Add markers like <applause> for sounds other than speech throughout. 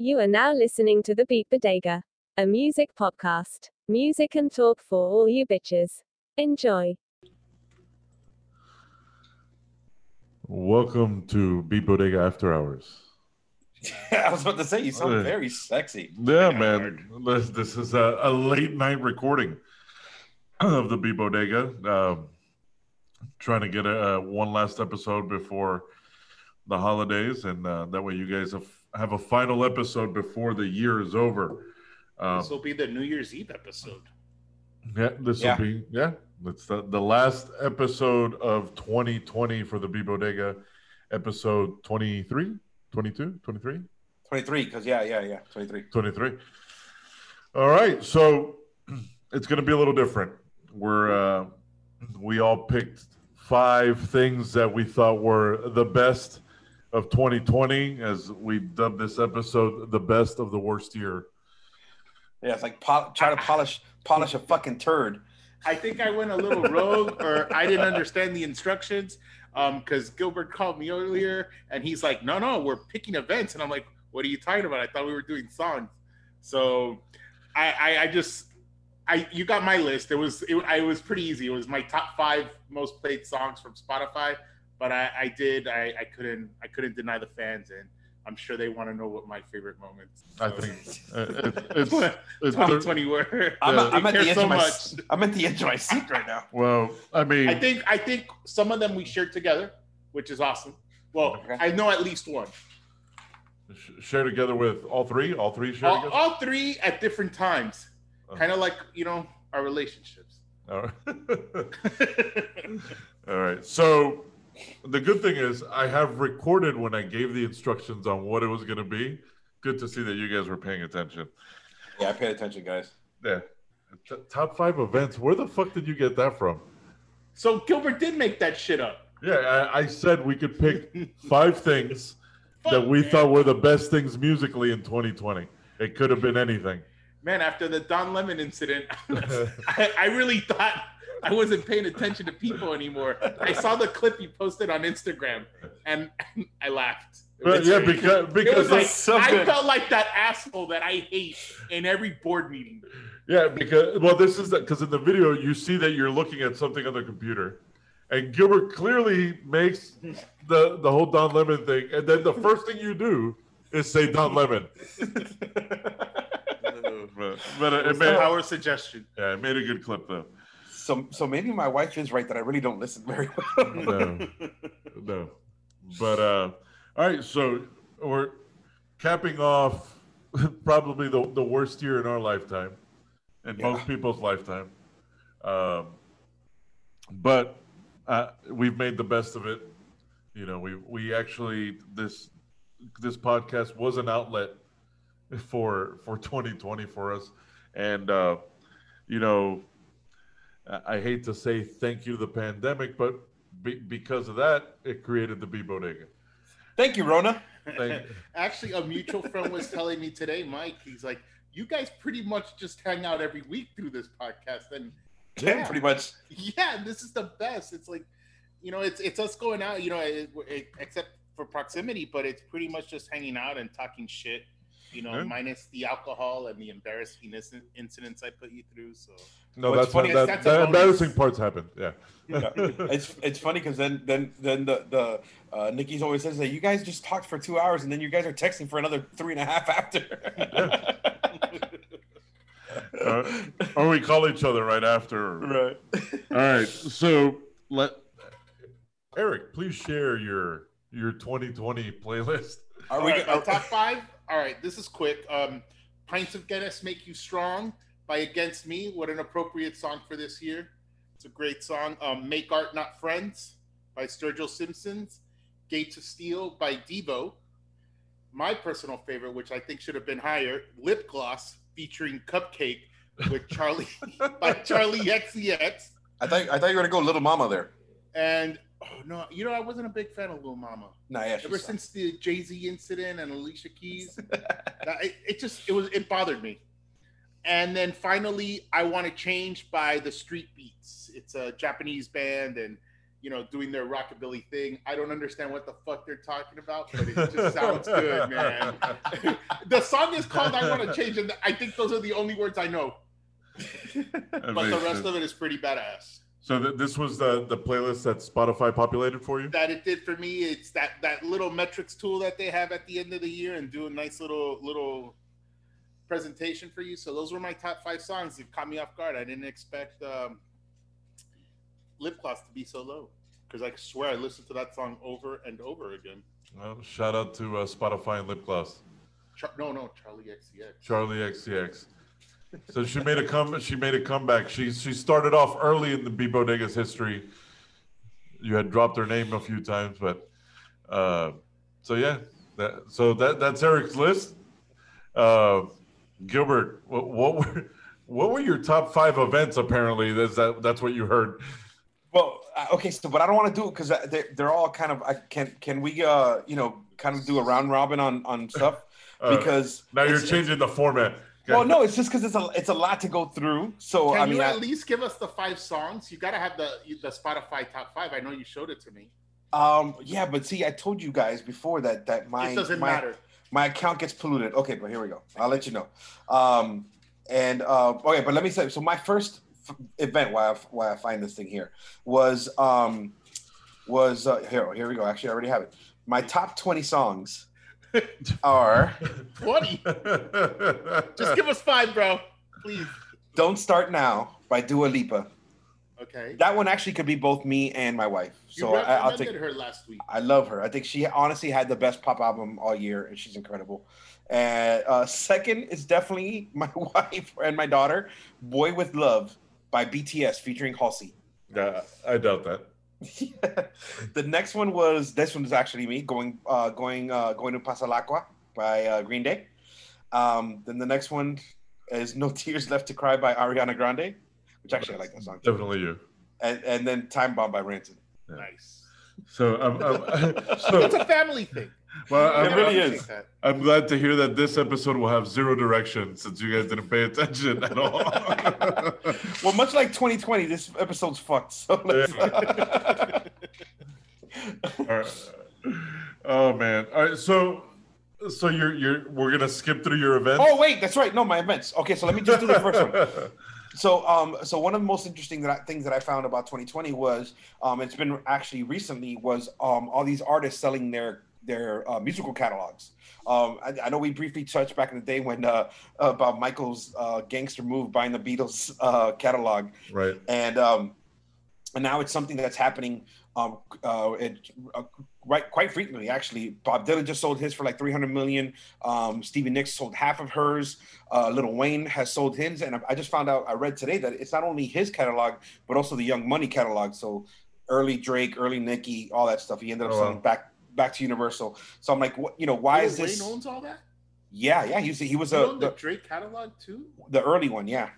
You are now listening to the Beat Bodega, a music podcast. Music and talk for all you bitches. Enjoy. Welcome to Beat Bodega After Hours. <laughs> I was about to say you sound Uh, very sexy. Yeah, man. This, this is a, a late night recording of the Beat Bodega. Um, trying to get a, a one last episode before the holidays, and uh, that way you guys have, have a final episode before the year is over. Um, This will be the New Year's Eve episode. Yeah, this Yeah. will be yeah. It's the, the last episode of 2020 for the Beat Bodega, episode 23, 22, 23, 23, because yeah, yeah, yeah, 23. 23. All right, so <clears throat> it's going to be a little different. We're uh, we all picked five things that we thought were the best of 2020, as we dubbed this episode the best of the worst year. Yeah, it's like pol- try to polish polish a fucking turd. I think I went a little rogue, or I didn't understand the instructions, um, because Gilbert called me earlier, and he's like, "No, no, we're picking events," and I'm like, "What are you talking about? I thought we were doing songs." So, I, I, I just, I, you got my list. It was, it, I, it was pretty easy. It was my top five most played songs from Spotify, but I, I did, I, I couldn't, I couldn't deny the fans, and I'm sure they want to know what my favorite moments. I think <laughs> uh, it, it's, it's 2020 were. I'm, Yeah. I'm, at the edge so of my, much. I'm at the edge of my seat right now. well. I mean, I think I think some of them we shared together, which is awesome. Well, Okay. I know at least one. share together with all three. All three share All, all three at different times, Oh. kind of like you know our relationships. All right. <laughs> <laughs> All right. So the good thing is I have recorded when I gave the instructions on what it was going to be. Good to see that you guys were paying attention. Yeah, I paid attention, guys. Yeah. T- top five events. Where the fuck did you get that from? so Gilbert did make that shit up. Yeah, I, I said we could pick <laughs> five things that we man. thought were the best things musically in 2020. It could have been anything. Man, after the Don Lemon incident, <laughs> I, <laughs> I really thought I wasn't paying attention to people anymore. I saw the clip you posted on Instagram, and <laughs> I laughed. But yeah, very- because It because was like so I felt like that asshole that I hate in every board meeting. Yeah, because well, this is because in the video you see that you're looking at something on the computer, and Gilbert clearly makes the the whole Don Lemon thing, and then the first thing you do is say Don Lemon. <laughs> but but it, It's made, our suggestion. yeah, it made a good clip though. So, so maybe my wife is right that I really don't listen very well. No, no, but uh, all right. So we're capping off <laughs> probably the the worst year in our lifetime, in Yeah. most people's lifetime. Um, but uh, we've made the best of it. You know, we we actually this this podcast was an outlet for for 2020 for us, and uh, you know, I, I hate to say thank you to the pandemic, but be, because of that, it created the Beat Bodega. Thank you, Rona. Thank- <laughs> Actually, a mutual friend was telling me today, Mike. He's like, "You guys pretty much just hang out every week through this podcast." And <laughs> Yeah, pretty much. yeah, this is the best. It's like, you know, it's it's us going out, you know, it, it, except for proximity, but it's pretty much just hanging out and talking shit. You know, Yeah. minus the alcohol and the embarrassing incidents I put you through. So no, What's that's funny that, is that, that's a bonus. embarrassing parts happened. Yeah. Yeah. it's it's funny because then then then the the uh, Nikki's always says that you guys just talked for two hours and then you guys are texting for another three and a half after. Uh, or we call each other right after. right. All right. So let Eric, please share your your 2020 playlist. Are All we? right, my are- top five. All right, this is quick. Um, "Pints of Guinness Make You Strong" by Against Me. What an appropriate song for this year. It's a great song. Um, "Make Art Not Friends" by Sturgill Simpsons. "Gates of Steel" by Devo. My personal favorite, which I think should have been higher, "Lip Gloss" featuring "CupcakKe" with Charlie <laughs> by Charli XCX. I thought I thought you were gonna go Little Mama there. And oh no, you know I wasn't a big fan of Lil Mama. Nah, yeah. Ever since the Jay Z incident and Alicia Keys, <laughs> it, it just it was it bothered me. And then finally, I Want to Change by the Street Beats. It's a Japanese band, and you know, doing their rockabilly thing. I don't understand what the fuck they're talking about, but it just <laughs> sounds good, man. <laughs> the song is called "I Want to Change," and I think those are the only words I know. But the rest sense. of it is pretty badass. So th- this was the the playlist that Spotify populated for you. That it did for me. It's that that little metrics tool that they have at the end of the year and do a nice little little presentation for you. So those were my top five songs. It caught me off guard. I didn't expect um, lip gloss to be so low because I swear I listened to that song over and over again. Well, shout out to uh, Spotify and Lip Gloss, Char- no, no, Charli XCX. Charli XCX. So she made a come. She made a comeback. She she started off early in the Beat Bodega's history. You had dropped her name a few times, but uh, so yeah. That, so that that's Eric's list. Uh, Gilbert, what, what were what were your top five events? Apparently, that's that that's what you heard. Well, uh, okay, so but I don't want to do it because they're, they're all kind of. I can can we uh you know kind of do a round robin on on stuff Uh, because now you're changing the format. Well, no, it's just because it's a it's a lot to go through. So Can I mean, you I, at least give us the five songs? You got to have the the Spotify top five. I know you showed it to me. um, yeah, but see, I told you guys before that that my it doesn't my, matter. my account gets polluted. Okay, but here we go. I'll let you know. Um, and uh, okay, but let me say. So my first f- event, why I, why I find this thing here, was um, was uh, here. Here we go. Actually, I already have it. My top twenty songs are Twenty. Just give us five, bro. Please. "Don't Start Now" by Dua Lipa. Okay. That one actually could be both me and my wife. You So I, I'll take. her last week. I love her. I think she honestly had the best pop album all year, and she's incredible. And uh, second is definitely <laughs> my wife and my daughter, "Boy with Luv" by BTS featuring Halsey. yeah, I doubt that. <laughs> the next one was this one is actually me going uh, going uh, going to Pasalacqua by uh, Green Day. Um, then the next one is "No Tears Left to Cry" by Ariana Grande, which actually I like that song. Too. Definitely you. And, and then "Time Bomb" by Rancid. Nice. So I'm, I'm <laughs> so It's a family thing. Well, It I'm, really I'm- is. I'm glad to hear that this episode will have zero direction since you guys didn't pay attention at all. <laughs> Well, much like 2020, this episode's fucked. So let's. <laughs> All right. Oh man. All right. So so you're you're we're gonna skip through your events. oh wait, that's right. No, my events. Okay, so let me just do the first one. <laughs> So, um, so one of the most interesting that I, things that I found about 2020 was, um, it's been actually recently was um, all these artists selling their their uh, musical catalogs. Um, I, I know we briefly touched back in the day when uh, about Michael's uh, gangster move buying the Beatles uh, catalog, right. and um, and now it's something that's happening um, uh, it, uh, right quite frequently. Actually, Bob Dylan just sold his for like 300 million. Um, Stevie Nicks sold half of hers. Uh, Little Wayne has sold his, and I- I just found out. I read today that it's not only his catalog, but also the Young Money catalog. So early Drake, early Nicki, all that stuff. He ended up Oh, wow. selling back back to Universal. So I'm like, what? You know, why Lil is this? Wayne owns all that? Yeah, yeah. He was he was You a, the the, Drake catalog too? the early one. Yeah,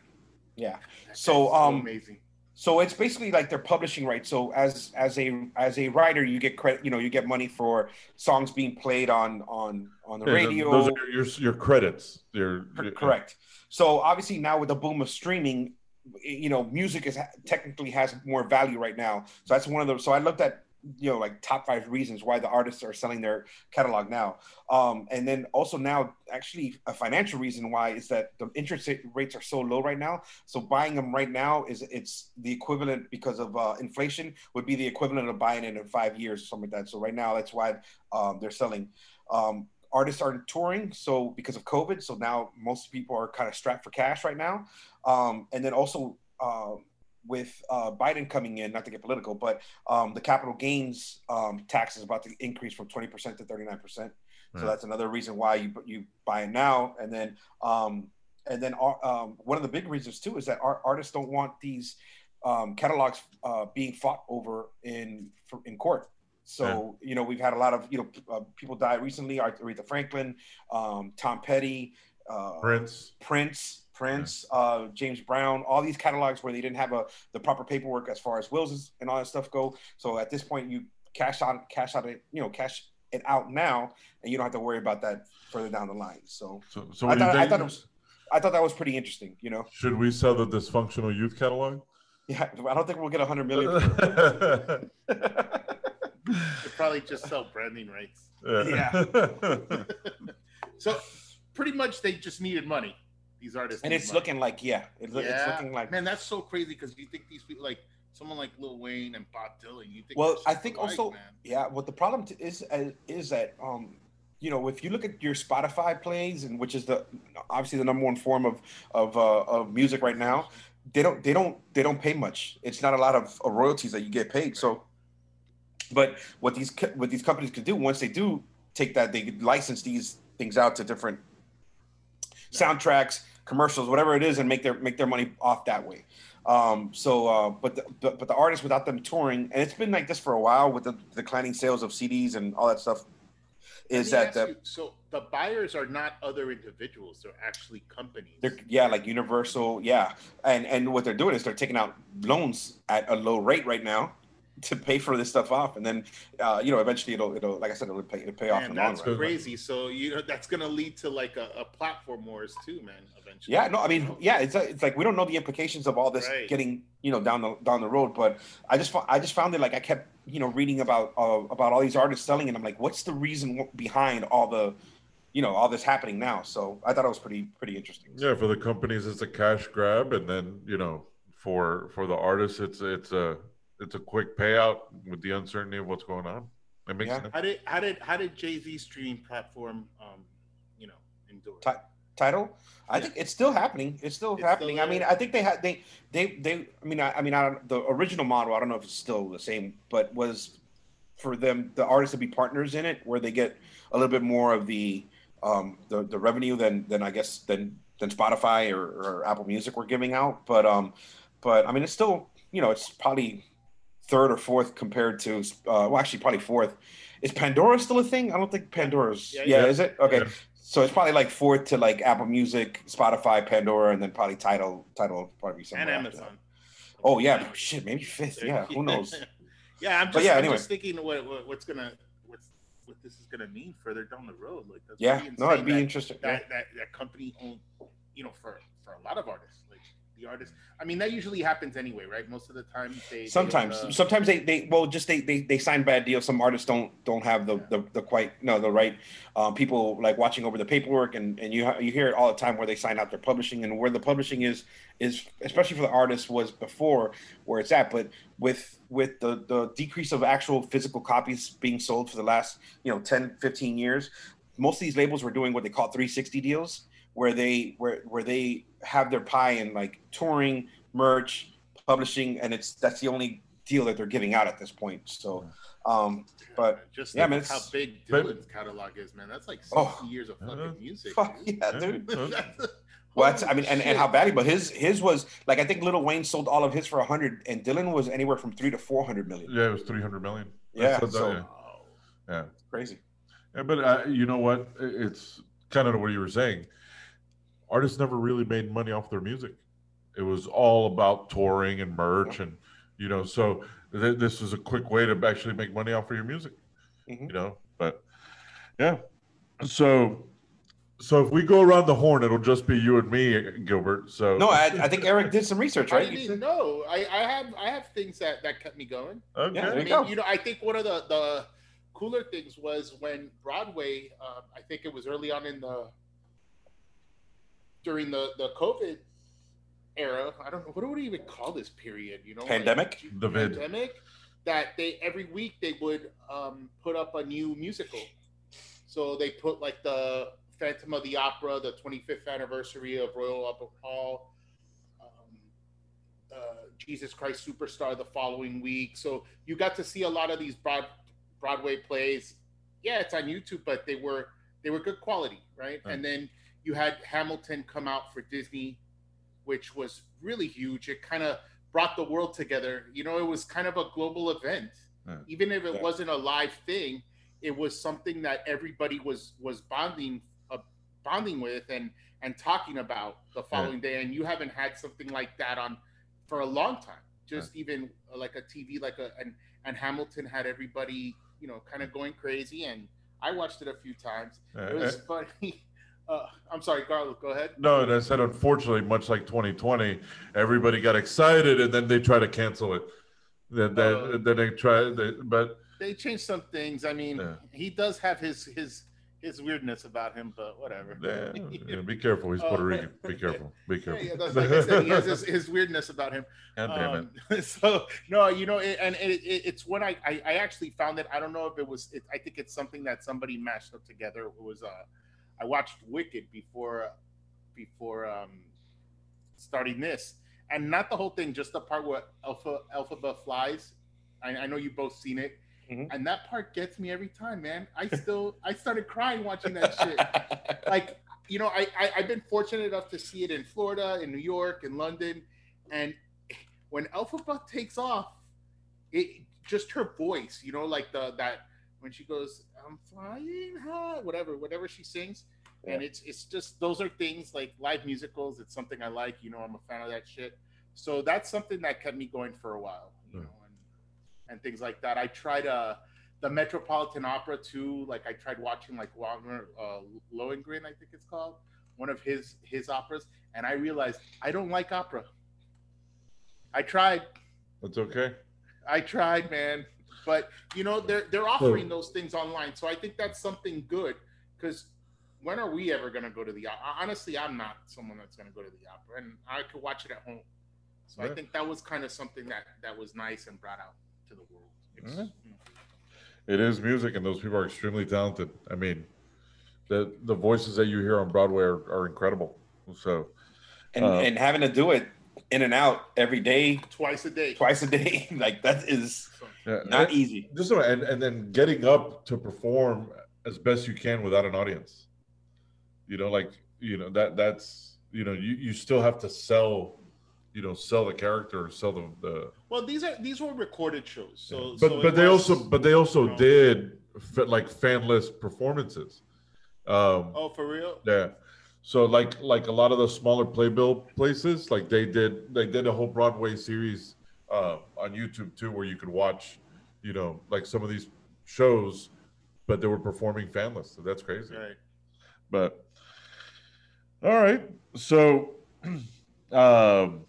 yeah. That So, guy's um, amazing. So it's basically like their publishing rights. So as as a as a writer, you get credit. You know, you get money for songs being played on on on the Yeah, radio. Those are your your credits. Your, Cor- Correct. So obviously now with the boom of streaming, you know, music is technically has more value right now. So that's one of those. So I looked at you know like top five reasons why the artists are selling their catalog now, um, and then also now actually a financial reason why is that the interest rates are so low right now. So buying them right now is it's the equivalent because of uh, inflation would be the equivalent of buying it in five years something like that. So right now that's why um, they're selling. Um, artists aren't touring so because of covid so now most people are kind of strapped for cash right now um, and then also um, with uh, biden coming in not to get political but um, the capital gains um, tax is about to increase from 20% to 39% so that's another reason why you you buy it now. And then um, and then uh, um, one of the big reasons too is that our artists don't want these um, catalogs uh, being fought over in for, in court. So you know we've had a lot of you know uh, people die recently. Aretha Franklin, um, Tom Petty, uh, Prince. Prince, Prince, uh, James Brown. All these catalogs where they didn't have a the proper paperwork as far as wills and all that stuff go. So at this point, you cash out, cash out it, you know, cash it out now, and you don't have to worry about that further down the line. So So so I what do you thought, I thought it was, I thought that was pretty interesting. You know, Should we sell the dysfunctional youth catalog? Yeah, <laughs> I don't think we'll get a hundred million. for They <laughs> probably just sell branding rights. Yeah. <laughs> So pretty much they just needed money. These artists. and it's money. looking like yeah, it look, it's looking like. man, that's so crazy because you think these people like someone like Lil Wayne and Bob Dylan. You think Well, I think alike, also- man. Yeah, what the problem t- is uh, is that um, you know, if you look at your Spotify plays, and which is the obviously the number one form of of uh, of music right now, they don't they don't they don't pay much. It's not a lot of uh, royalties that you get paid. So, but what these co- what these companies can do once they do take that, they license these things out to different soundtracks, commercials, whatever it is, and make their make their money off that way. Um, so, uh, but the, but but the artists without them touring, and it's been like this for a while with the declining sales of CDs and all that stuff. Is that the, you, so? The buyers are not other individuals; they're actually companies. they're yeah like Universal yeah, and and what they're doing is they're taking out loans at a low rate right now to pay for this stuff off, and then uh, you know eventually it'll it'll like I said it'll pay it'll pay off Man, in the long that's run. crazy. So you know that's gonna lead to like a, a platform wars too, man. Eventually. Yeah, no, I mean, yeah, it's it's like we don't know the implications of all this Right. getting you know down the down the road, but I just fo- I just found it like I kept you know reading about uh, about all these artists selling, and I'm like, what's the reason behind all the you know all this happening now? So I thought it was pretty pretty interesting. yeah, for the companies, it's a cash grab, and then you know, for for the artists, it's it's a it's a quick payout with the uncertainty of what's going on. It makes Yeah. sense. How did how did how did Jay Z stream platform um you know endure? Ti- Tidal. I think it's still happening. It's still It's happening. still I mean. I think they had they they they. I mean, I, I mean, I the original model. I don't know if it's still the same, but was for them the artists to be partners in it, where they get a little bit more of the um the, the revenue than than I guess than than Spotify or, or Apple Music were giving out. But um, but I mean, it's still you know it's probably third or fourth compared to uh, well actually probably fourth. Is Pandora still a thing? I don't think Pandora's. Yeah, Yeah, yeah. is it? Okay. Yeah. So it's probably like fourth to like Apple Music, Spotify, Pandora, and then probably Tidal Tidal probably somewhere and. Amazon. Oh yeah, shit, maybe fifth. Yeah, who knows? <laughs> yeah, I'm just, But yeah, I'm anyway. just thinking what, what what's gonna what's what this is gonna mean further down the road. Like that's Yeah, no, it'd be that- interesting. Yeah. that, that that company owned you know for for a lot of artists like the artists i mean that usually happens anyway right most of the time they they Sometimes, own, uh, sometimes they, they well just they, they they sign bad deals. Some artists don't don't have the the, the quite no the right um, people like watching over the paperwork and and you you hear it all the time where they sign out their publishing and where the publishing is is especially for the artists was before where it's at. But with with the the decrease of actual physical copies being sold for the last you know 10, 15 years, most of these labels were doing what they call 360 deals where they where where they have their pie in like touring merch publishing and it's that's the only deal that they're giving out at this point so um but just yeah, yeah, man, how it's- big but- Dylan's catalog is, man. That's like 60 Oh. years of fucking Uh, music. fuck dude. yeah dude <laughs> That's- <laughs> well that's, i mean and, and shit. how valuable his his was like i think little wayne sold all of his for a 100 and dylan was anywhere from 3 to 400 million Yeah, it was three hundred million. Yeah, That's- so- yeah. Yeah. crazy Yeah, but uh, you know what? It's kind of what you were saying. Artists never really made money off their music. It was all about touring and merch, and you know, so th- this is a quick way to actually make money off of your music. Mhm. You know, but yeah. So, so if we go around the horn, it'll just be you and me, Gilbert. So no I, I think eric did some research I right didn't You even know. I, I have I have things that that kept me going. okay. Yeah, there I you mean, go. you know, I think one of the the cooler things was when Broadway. Uh, I think it was early on in the during the the COVID era. I don't know what do we even call this period. You know, like, Pandemic? The vid. pandemic. That they every week they would um, put up a new musical. So they put like the Phantom of the Opera, the 25th anniversary of Royal Opera Hall, um, uh, Jesus Christ Superstar the following week. So you got to see a lot of these broad Broadway plays. Yeah, it's on YouTube, but they were they were good quality, right? Right. And then you had Hamilton come out for Disney, which was really huge. It kind of brought the world together. You know, it was kind of a global event, Yeah. even if it Yeah. wasn't a live thing. It was something that everybody was was bonding uh, bonding with and and talking about the following day. And you haven't had something like that on for a long time. Just even uh, like a TV, like a and and Hamilton had everybody, you know, kind of going crazy. And I watched it a few times. Uh, It was funny. <laughs> Uh, I'm sorry, Carlos. Go ahead. No, and I said unfortunately, much like 2020, everybody got excited and then they try to cancel it. Then then, Uh, then they try, they, but They changed some things. I mean, Yeah. he does have his his his weirdness about him, but whatever. yeah, yeah, be <laughs> careful. He's Puerto Uh, Rican. Be careful. Be careful. yeah, that's like I said. He has his, his weirdness about him. God damn it. Um, <laughs> so no, you know, it, and it, it, it's when I, I I actually found it. I don't know if it was. It, I think it's something that somebody mashed up together. It was. Uh, I watched Wicked before, before um, starting this, and not the whole thing, just the part where Alpha Elphaba flies. I, I know you both seen it, Mhm. and that part gets me every time, man. I still <laughs> I started crying watching that shit <laughs> like you know I, I i've been fortunate enough to see it in florida in new york in london and when Elphaba takes off it just her voice you know like the that when she goes i'm flying high whatever whatever she sings and it's it's just those are things like live musicals it's something i like you know i'm a fan of that shit so that's something that kept me going for a while you Yeah. know and and things like that i tried uh the Metropolitan Opera too. Like I tried watching like Wagner uh, Lohengrin, I think it's called, one of his his operas, and I realized I don't like opera. I tried, That's okay. I tried, man. But you know they're they're offering those things online, so I think that's something good. Because when are we ever gonna go to the opera? Honestly, I'm not someone that's gonna go to the opera, and I could watch it at home. So I think that was kind of something that that was nice and brought out to the world. It's, Yeah. you know. It is music, and those people are extremely talented. I mean, the the voices that you hear on Broadway are, are incredible. So and Uh, and having to do it in and out every day, twice a day. twice a day, <laughs> like that is yeah, not and- easy. Just and and then getting up to perform as best you can without an audience. You know, like you know that that's you know you you still have to sell, you know, sell the character, sell the the. well, these are these were recorded shows, so but so but it they was- also but they also you know. did like fanless performances. Um, oh for real. Yeah. So like like a lot of the smaller playbill places, like they did they did a whole Broadway series uh, on YouTube too, where you could watch, you know, like some of these shows, but they were performing fanless. So that's crazy. Right. But all right. So <clears throat> um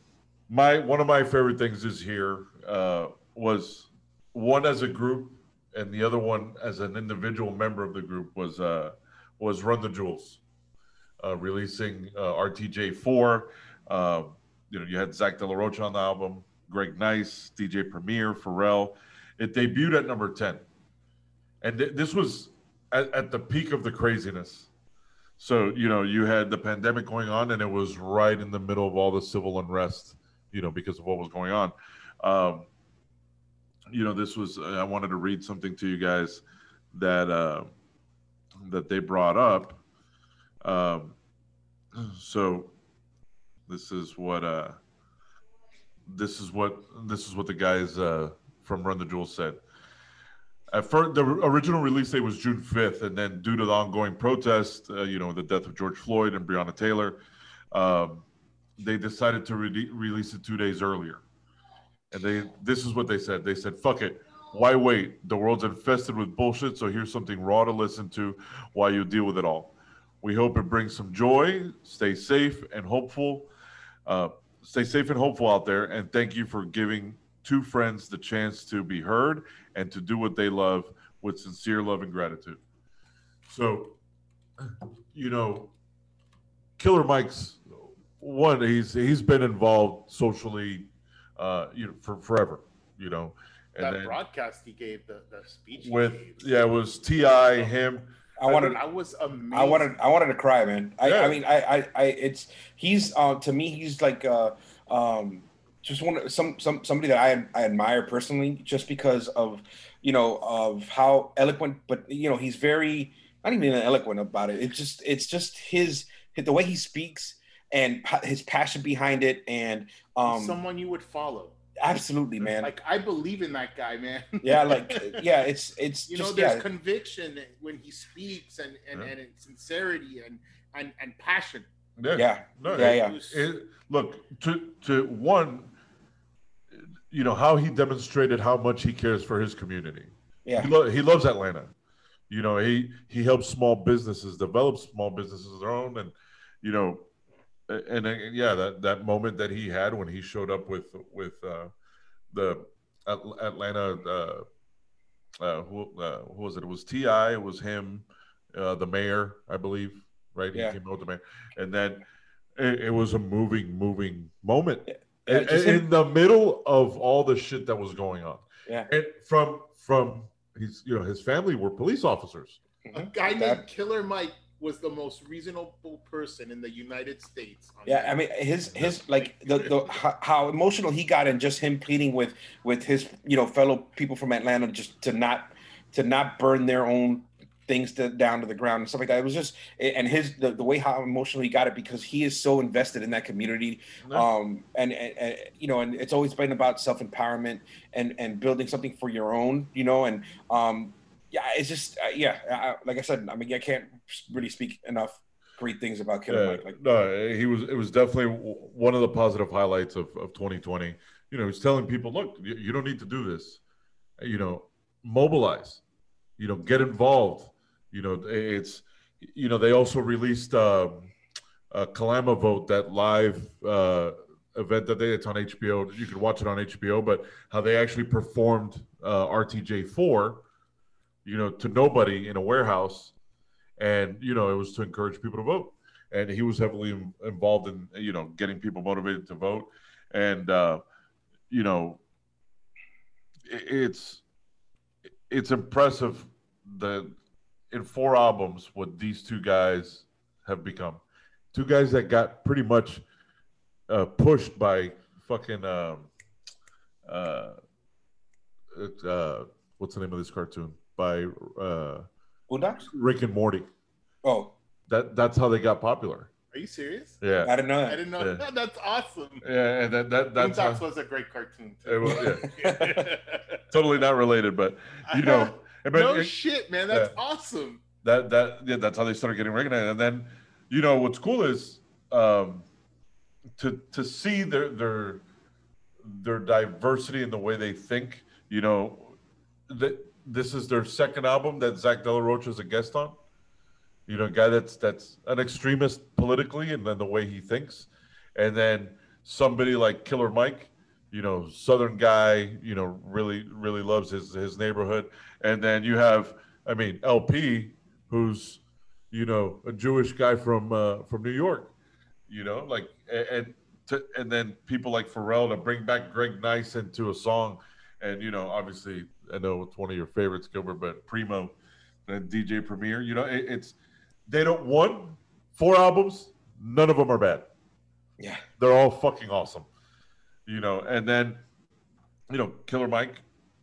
my one of my favorite things is here uh was one as a group and the other one as an individual member of the group was uh was Run the Jewels. Uh releasing uh RTJ4. Um, you know, you had Zach De La Rocha on the album, Greg Nice, DJ Premier, Pharrell. It debuted at number 10. And th- this was at, at the peak of the craziness. So, you know, you had the pandemic going on, and it was right in the middle of all the civil unrest, you know, because of what was going on. Um, you know, this was, I wanted to read something to you guys that, uh, that they brought up. Um, so this is what, uh, this is what, this is what the guys, uh, from Run the Jewels said. At first, the original release date was June 5th, and then due to the ongoing protest, uh, you know, the death of George Floyd and Breonna Taylor, um, they decided to re- release it two days earlier. And they, this is what they said. They said, "Fuck it, why wait? The world's infested with bullshit, so here's something raw to listen to while you deal with it all. We hope it brings some joy. Stay safe and hopeful. Uh, stay safe and hopeful out there. And thank you for giving two friends the chance to be heard and to do what they love with sincere love and gratitude. So, you know, Killer Mike's one. He's he's been involved socially, uh, you know, for forever. You know, and that broadcast he gave, the, the speech with yeah, it was T.I. him. I wanted I was amazed. I wanted I wanted to cry, man. I, Yeah. I mean I, I I it's he's uh to me he's like uh um just one some some somebody that I I admire personally just because of you know of how eloquent but you know he's very not even eloquent about it. It's just it's just his the way he speaks and his passion behind it and um someone you would follow. Absolutely man. Like I believe in that guy, man. <laughs> yeah, like <laughs> yeah, it's it's you know, there's yeah. conviction when he speaks and and, Yeah. and sincerity and and and passion. Yeah, yeah. no, Yeah, it- yeah. It it- look to to one, you know how he demonstrated how much he cares for his community. Yeah. he, lo- he loves Atlanta. You know, he he helps small businesses develop small businesses of their own, and you know, and, and yeah, that that moment that he had when he showed up with with uh, the Atlanta. Uh, uh, who, uh, who was it? It was Ti. It was him, uh, the mayor, I believe. Right? Yeah. He came out with the mayor, and then it, it was a moving, moving moment Yeah, in, just in the middle of all the shit that was going on. Yeah. And from from his you know his family were police officers. A guy named Killer Mike was the most reasonable person in the United States. Yeah. I mean his his like the, the how, how emotional he got and just him pleading with with his you know fellow people from Atlanta just to not to not burn their own things to, down to the ground and stuff like that. It was just and his the, the way how emotional he got it because he is so invested in that community. Um and, and, and you know and it's always been about self empowerment and and building something for your own you know and um yeah it's just uh, yeah I, like I said I mean I can't really speak enough great things about Killer Yeah, Mike like no, he was. It was definitely one of the positive highlights of, of 2020. You know, he's telling people, look, you, don't need to do this. You know, mobilize. You know, get involved. You know, it's. You know, they also released um, a Calamavote, that live uh, event that they. It's on HBO. You can watch it on HBO. But how they actually performed uh, RTJ four. You know, to nobody in a warehouse, and you know, it was to encourage people to vote. And he was heavily in- involved in you know getting people motivated to vote. And uh you know i- it's it's impressive that in four albums what these two guys have become. Two guys that got pretty much uh pushed by fucking um uh, it, uh what's the name of this cartoon? By uh Boondocks? rick and morty Oh, that that's how they got popular Are you serious? yeah I didn't know I that. didn't know Yeah. that. That's awesome. Yeah, and that, that that's how, was a great cartoon. it was, yeah, too. <laughs> <laughs> totally not related, but you know, <laughs> but no it- shit, man. That's Yeah. awesome. that that yeah, that's how they started getting recognized. And then, you know, what's cool is um, to to see their their their diversity in the way they think. You know, that this is their second album that Zach De La Rocha is a guest on. You know, guy that's that's an extremist politically, and then the way he thinks, and then somebody like Killer Mike, you know, Southern guy, you know, really really loves his his neighborhood, and then you have, I mean, LP, who's, you know, a Jewish guy from uh, from New York, you know, like and to, and then people like Pharrell to bring back Greg Nice into a song, and you know, obviously, I know it's one of your favorites, Gilbert, but Primo, and DJ Premier, you know, it, it's they don't one four albums, none of them are bad Yeah. they're all fucking awesome. You know, and then, you know, Killer Mike,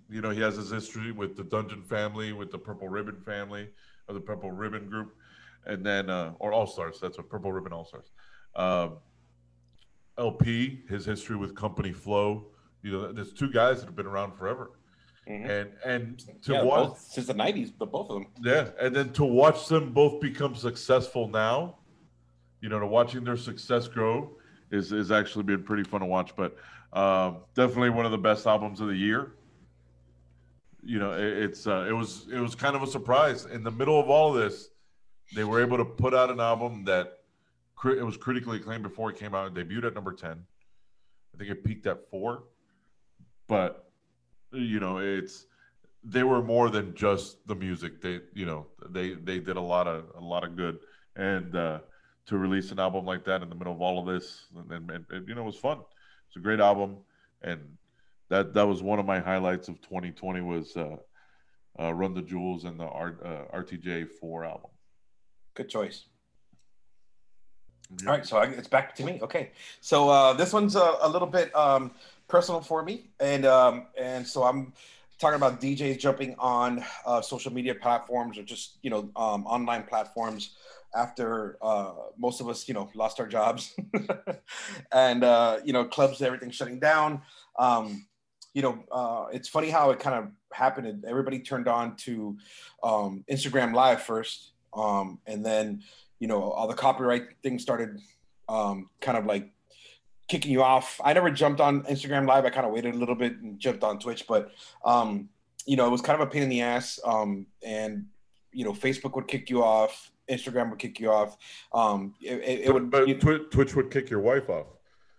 you know, he has his history with the Dungeon family, with the Purple Ribbon family, or the Purple Ribbon group, and then, uh, or All Stars, that's what Purple Ribbon All Stars. Um, LP, his history with Company Flow, you know, there's two guys that have been around forever. Mhm. And and to yeah, watch both, since the '90s, the both of them. yeah, and then to watch them both become successful now, you know, to watching their success grow is is actually been pretty fun to watch. But um, definitely one of the best albums of the year. You know, it, it's uh, it was it was kind of a surprise in the middle of all of this. They were able to put out an album that cri- it was critically acclaimed before it came out. It debuted at number ten. I think it peaked at four, but you know, it's they were more than just the music. They, you know, they they did a lot of a lot of good, and uh, to release an album like that in the middle of all of this, and, and, and, you know, it was fun. It's a great album, and that that was one of my highlights of 2020 was uh, uh, Run the Jewels and the R, uh, RTJ four album. Good choice. All right, so I, it's back to me. Okay, so uh, this one's a, a little bit um, personal for me, and um, and so I'm talking about DJs jumping on uh, social media platforms or just you know um, online platforms after uh, most of us you know lost our jobs, <laughs> and uh, you know clubs everything shutting down. Um, you know, uh, it's funny how it kind of happened. Everybody turned on to um, Instagram Live first, um, and then you know all the copyright things started um, kind of like kicking you off. I never jumped on Instagram Live. I kind of waited a little bit and jumped on Twitch, but um, you know it was kind of a pain in the ass. Um, and you know, Facebook would kick you off, Instagram would kick you off. Um, it, it, it would, but you- Twi- Twitch would kick your wife off.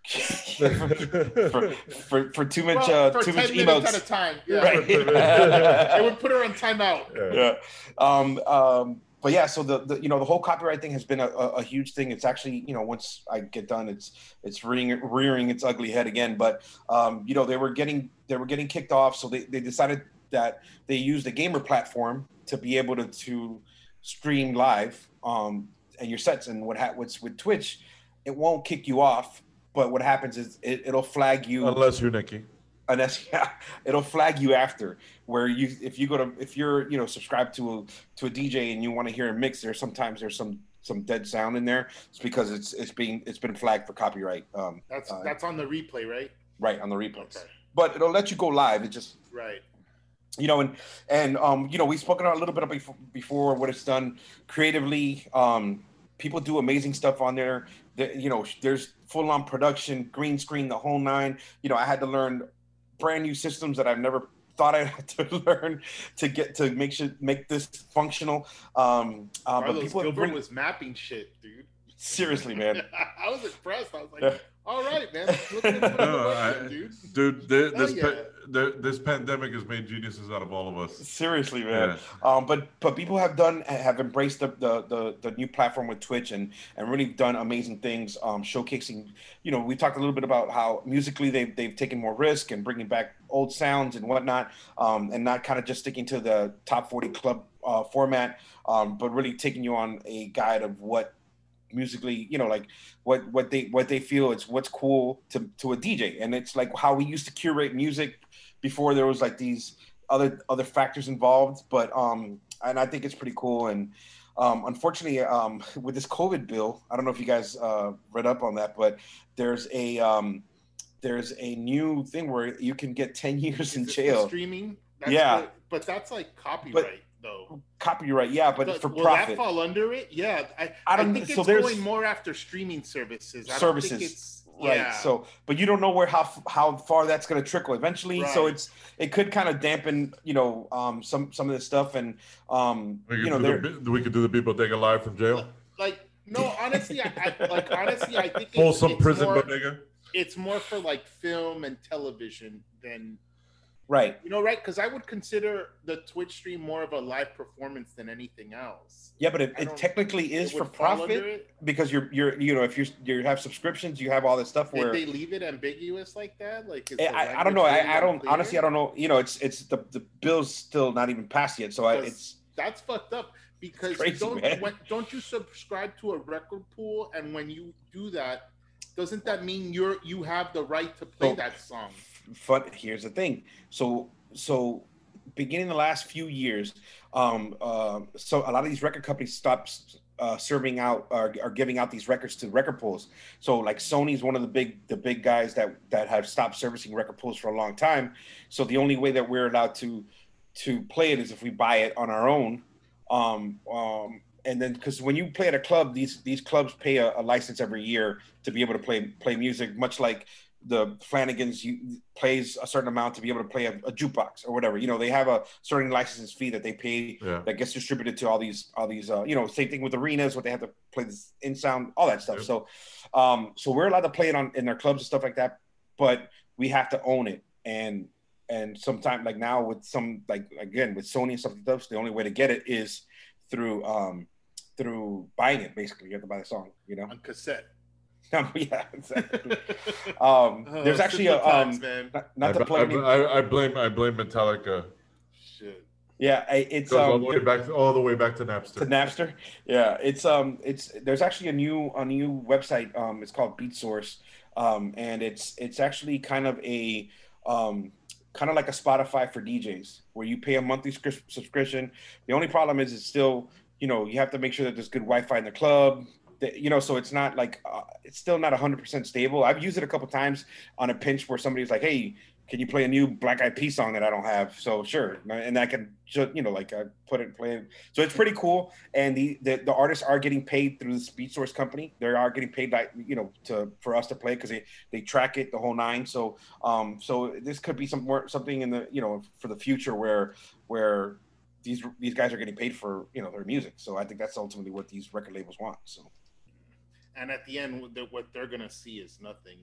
<laughs> for, for, for too much, Well, uh, for too 10 much minutes emotes. at a time. Yeah. Right. it would put her on timeout. Yeah. yeah. Um, um, but yeah, so the, the you know the whole copyright thing has been a, a, huge thing. It's actually you know once I get done, it's it's rearing rearing its ugly head again. But um, you know they were getting they were getting kicked off, so they, they decided that they used a gamer platform to be able to to stream live um, and your sets. And what ha- what's with Twitch, it won't kick you off, but what happens is it, it'll flag you Unless you're Nikki. Unless <laughs> yeah, it'll flag you after where you if you go to if you're you know subscribed to a to a DJ and you want to hear a mix there sometimes there's some some dead sound in there it's because it's it's being it's been flagged for copyright um That's uh, that's on the replay, right? right on the replays Okay. but it'll let you go live it just Right. you know and and um you know we've spoken a little bit about before, before what it's done creatively um people do amazing stuff on there That you know there's full on production green screen the whole nine you know i had to learn brand new systems that i've never thought i had to <laughs> learn to get to make sure make this functional um uh, but Carlos people Gilbert bring, was mapping shit, dude. Seriously man <laughs> I was impressed. I was like, Yeah. <laughs> all right, man. Look at <laughs> No, work I- dude. Dude, th- this yeah. pa- the, this pandemic has made geniuses out of all of us. seriously man Yeah. um, but but people have done have embraced the, the the the new platform with Twitch and and really done amazing things, um, showcasing. You know, we talked a little bit about how musically they've they've taken more risk and bringing back old sounds and whatnot, um, and not kind of just sticking to the top forty club uh, format, um, but really taking you on a guide of what musically you know like what what they what they feel it's what's cool to to a dj and it's like how we used to curate music before there was like these other other factors involved. But um and i think it's pretty cool. And um unfortunately um <laughs> with this covid bill i don't know if you guys uh read up on that but there's a um there's a new thing where you can get 10 <laughs> years Is in jail. Streaming. That's Yeah. what- but that's like copyright, though. copyright yeah but, But for will profit that fall under it? Yeah, I, I I, don't- think so it's there's- going more after streaming services. I don't Services. think it's, right yeah. so but you don't know where how how far that's going to trickle eventually so it's it could kind of dampen you know um some some of this stuff and um We could, you know do the, we could do the people take a live from jail. like no, honestly, I, I like honestly, I think Full it's, some it's prison more, bodega. it's more for like film and television than right. You know, right? Because I would consider the Twitch stream more of a live performance than anything else. yeah but it, it technically is It for would fall under profit because you're you're you know if you're you have subscriptions you have all this stuff Did they leave it ambiguous like that? Like, is eh, I, I, don't know. I, I don't honestly I don't know. You know it's it's the the bill's still not even passed yet so I, it's that's fucked up because crazy, don't when, don't you subscribe to a record pool and when you do that doesn't that mean you're you have the right to play So- that song but here's the thing. So so beginning the last few years um uh, so a lot of these record companies stopped uh, serving out or are giving out these records to record pools so like sony's one of the big the big guys that that have stopped servicing record pools for a long time. So the only way that we're allowed to to play it is if we buy it on our own. Um um and then because when you play at a club these these clubs pay a, a license every year to be able to play play music much like the Flanagan's you, plays a certain amount to be able to play a, a jukebox or whatever. You know, they have a certain license fee that they pay Yeah. that gets distributed to all these all these uh, you know same thing with arenas what they have to play this in sound all that stuff. Yep. So um so we're allowed to play it on in their clubs and stuff like that, but we have to own it and and sometimes like now with some like again with Sony and stuff like that, the only way to get it is through um through buying it basically. You have to buy the song, you know. on cassette <laughs> yeah, exactly. <laughs> Um, Oh, there's actually a simple times, um, man not, not I, to play I, any, I, I blame I blame Metallica. shit yeah, I- it's Goes all um, the way back to, all the way back to to Napster. Napster. Yeah, it's um, it's there's actually a new a new website. Um, it's called Beat Source, um, and it's it's actually kind of a um, kind of like a Spotify for DJs, where you pay a monthly scri- subscription. The only problem is it's still you know you have to make sure that there's good Wi-Fi in the club. You know, so it's not like uh, it's still not 100% stable. I've used it a couple times on a pinch where somebody's like, "Hey, can you play a new Black Eyed Peas song that I don't have?" So sure, and I can just you know like I put it play it. So it's pretty cool, and the, the the artists are getting paid through the Beat Source company. They are getting paid by you know to for us to play because they they track it the whole nine. So um so this could be some more something in the you know for the future where where these these guys are getting paid for you know their music. So I think that's ultimately what these record labels want. So And at the end, what they're, what they're gonna see is nothing.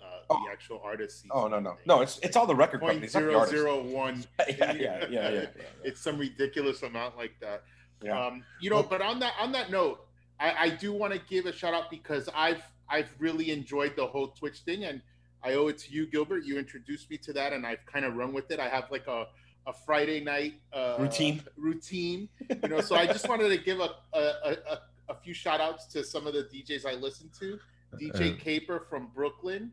Uh, Oh. The actual artist sees. oh no no no it's it's all the record companies, zero zero one. <laughs> yeah, yeah, yeah, yeah, <laughs> yeah. It's some ridiculous amount like that. Yeah. Um, you know, but on that on that note, I, I do want to give a shout out because I've I've really enjoyed the whole Twitch thing, and I owe it to you, Gilbert. You introduced me to that, and I've kind of run with it. I have like a a Friday night uh, Routine. routine, <laughs> you know. so I just wanted to give a a, a, a few shout outs to some of the DJs I listen to. DJ Uh, Caper from Brooklyn.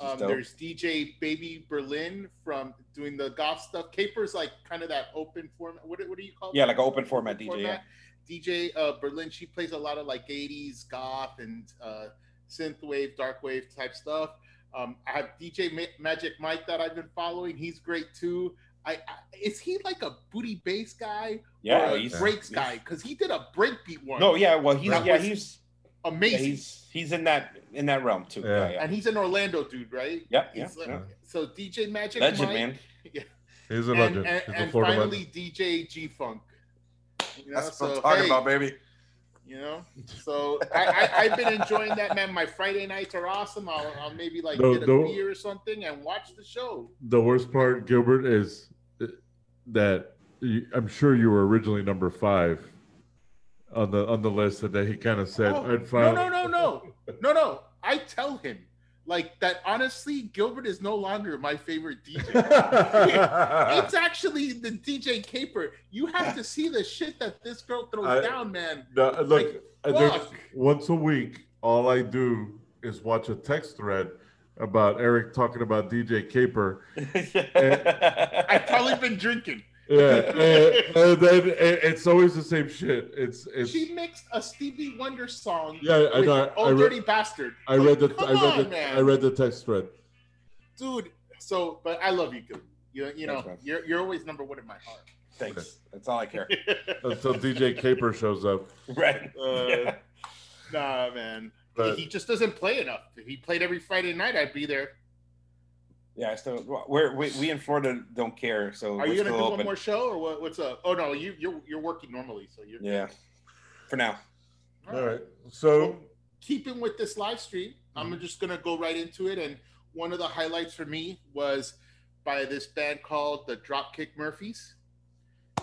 Um, there's DJ Baby Berlin from doing the golf stuff. Caper's like kind of that open format. What, what do you call it? Yeah, like an open format DJ, yeah. DJ uh, Berlin, she plays a lot of like 80s goth and uh, synthwave, dark wave type stuff. Um, I have DJ Ma- Magic Mike that I've been following. He's great too. I, I is he like a booty bass guy Yeah, or a he's breaks he's- guy? Because he did a breakbeat one. No, yeah, well he's yeah was he's yeah, amazing. he's he's in that in that realm too. Yeah. Yeah, yeah. and he's an Orlando dude, right? Yep, yeah, like- yeah. So DJ Magic Legend, Mike, man. <laughs> He's a and, legend. and, He's a and finally legend. DJ G Funk. You know, That's what I'm talking hey, about, baby. You know, so I, I, I've been enjoying that, man. My Friday nights are awesome. I'll, I'll maybe like No, get a no. beer or something and watch the show. The worst part, Gilbert, is uh, that you, I'm sure you were originally number five on the on the list, and then he kind of said, Oh, "I'd no, no, no, no, no, no. I tell him like that. Honestly, Gilbert is no longer my favorite DJ. <laughs> it's actually the DJ Caper. You have to see the shit that this girl throws I- down, man. No, look, Like, once a week, all I do is watch a text thread about Eric talking about DJ Caper. <laughs> I've probably been drinking. Yeah, and, and then it- it's always the same shit. It's it's. She mixed a Stevie Wonder song Yeah, I with know. I, "Oh I Dirty read. Bastard." I read the. I read on, the. man. I read the text thread. dude. So, but I love you, dude. You, you know, Thanks, you're you're always number one in my heart. Thanks. That's all I care. <laughs> Until DJ Caper shows up. <laughs> right. Uh, Yeah. Nah, man. But- he just doesn't play enough. If he played every Friday night, I'd be there. Yeah, so we're, we we in Florida don't care. So Are you gonna do open. one more show or what, what's up? Oh no, you you're you're working normally, so you're Yeah, for now. All right. So keeping with this live stream, Mm-hmm. I'm just gonna go right into it. And one of the highlights for me was by this band called the Dropkick Murphys.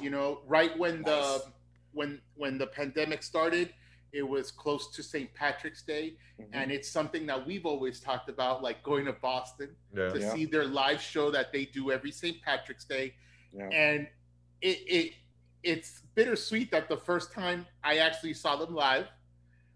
You know, right when Nice. the when when the pandemic started, it was close to St. Patrick's Day, Mhm. and it's something that we've always talked about, like going to Boston yeah. to Yeah. see their live show that they do every St. Patrick's Day, Yeah. and it it it's bittersweet that the first time I actually saw them live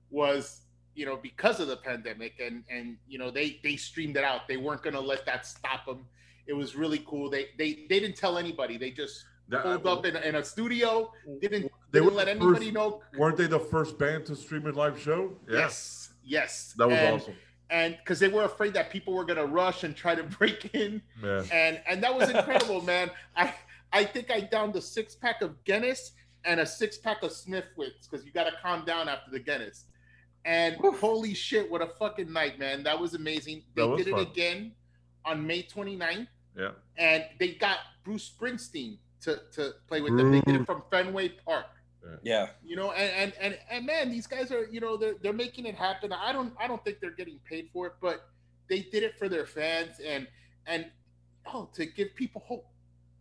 was you know because of the pandemic and and you know they they streamed it out they weren't going to let that stop them it was really cool they they they didn't tell anybody they just That- pulled up in, in a studio didn't They wouldn't let anybody first- know Weren't they the first band to stream a live show? Yeah. yes yes That was and, awesome. and because they were afraid that people were going to rush and try to <laughs> break in Yeah. and and that was incredible, man. I I think I downed a six pack of Guinness and a six pack of Smithwicks because you got to calm down after the Guinness. And holy shit, what a fucking night, man! That was amazing. They was did fun. it again on May 29th, Yeah. and they got Bruce Springsteen to to play with them. They did it from Fenway Park Yeah. you know and, and and and man these guys are you know they're they're making it happen i don't i don't think they're getting paid for it but they did it for their fans and and oh to give people hope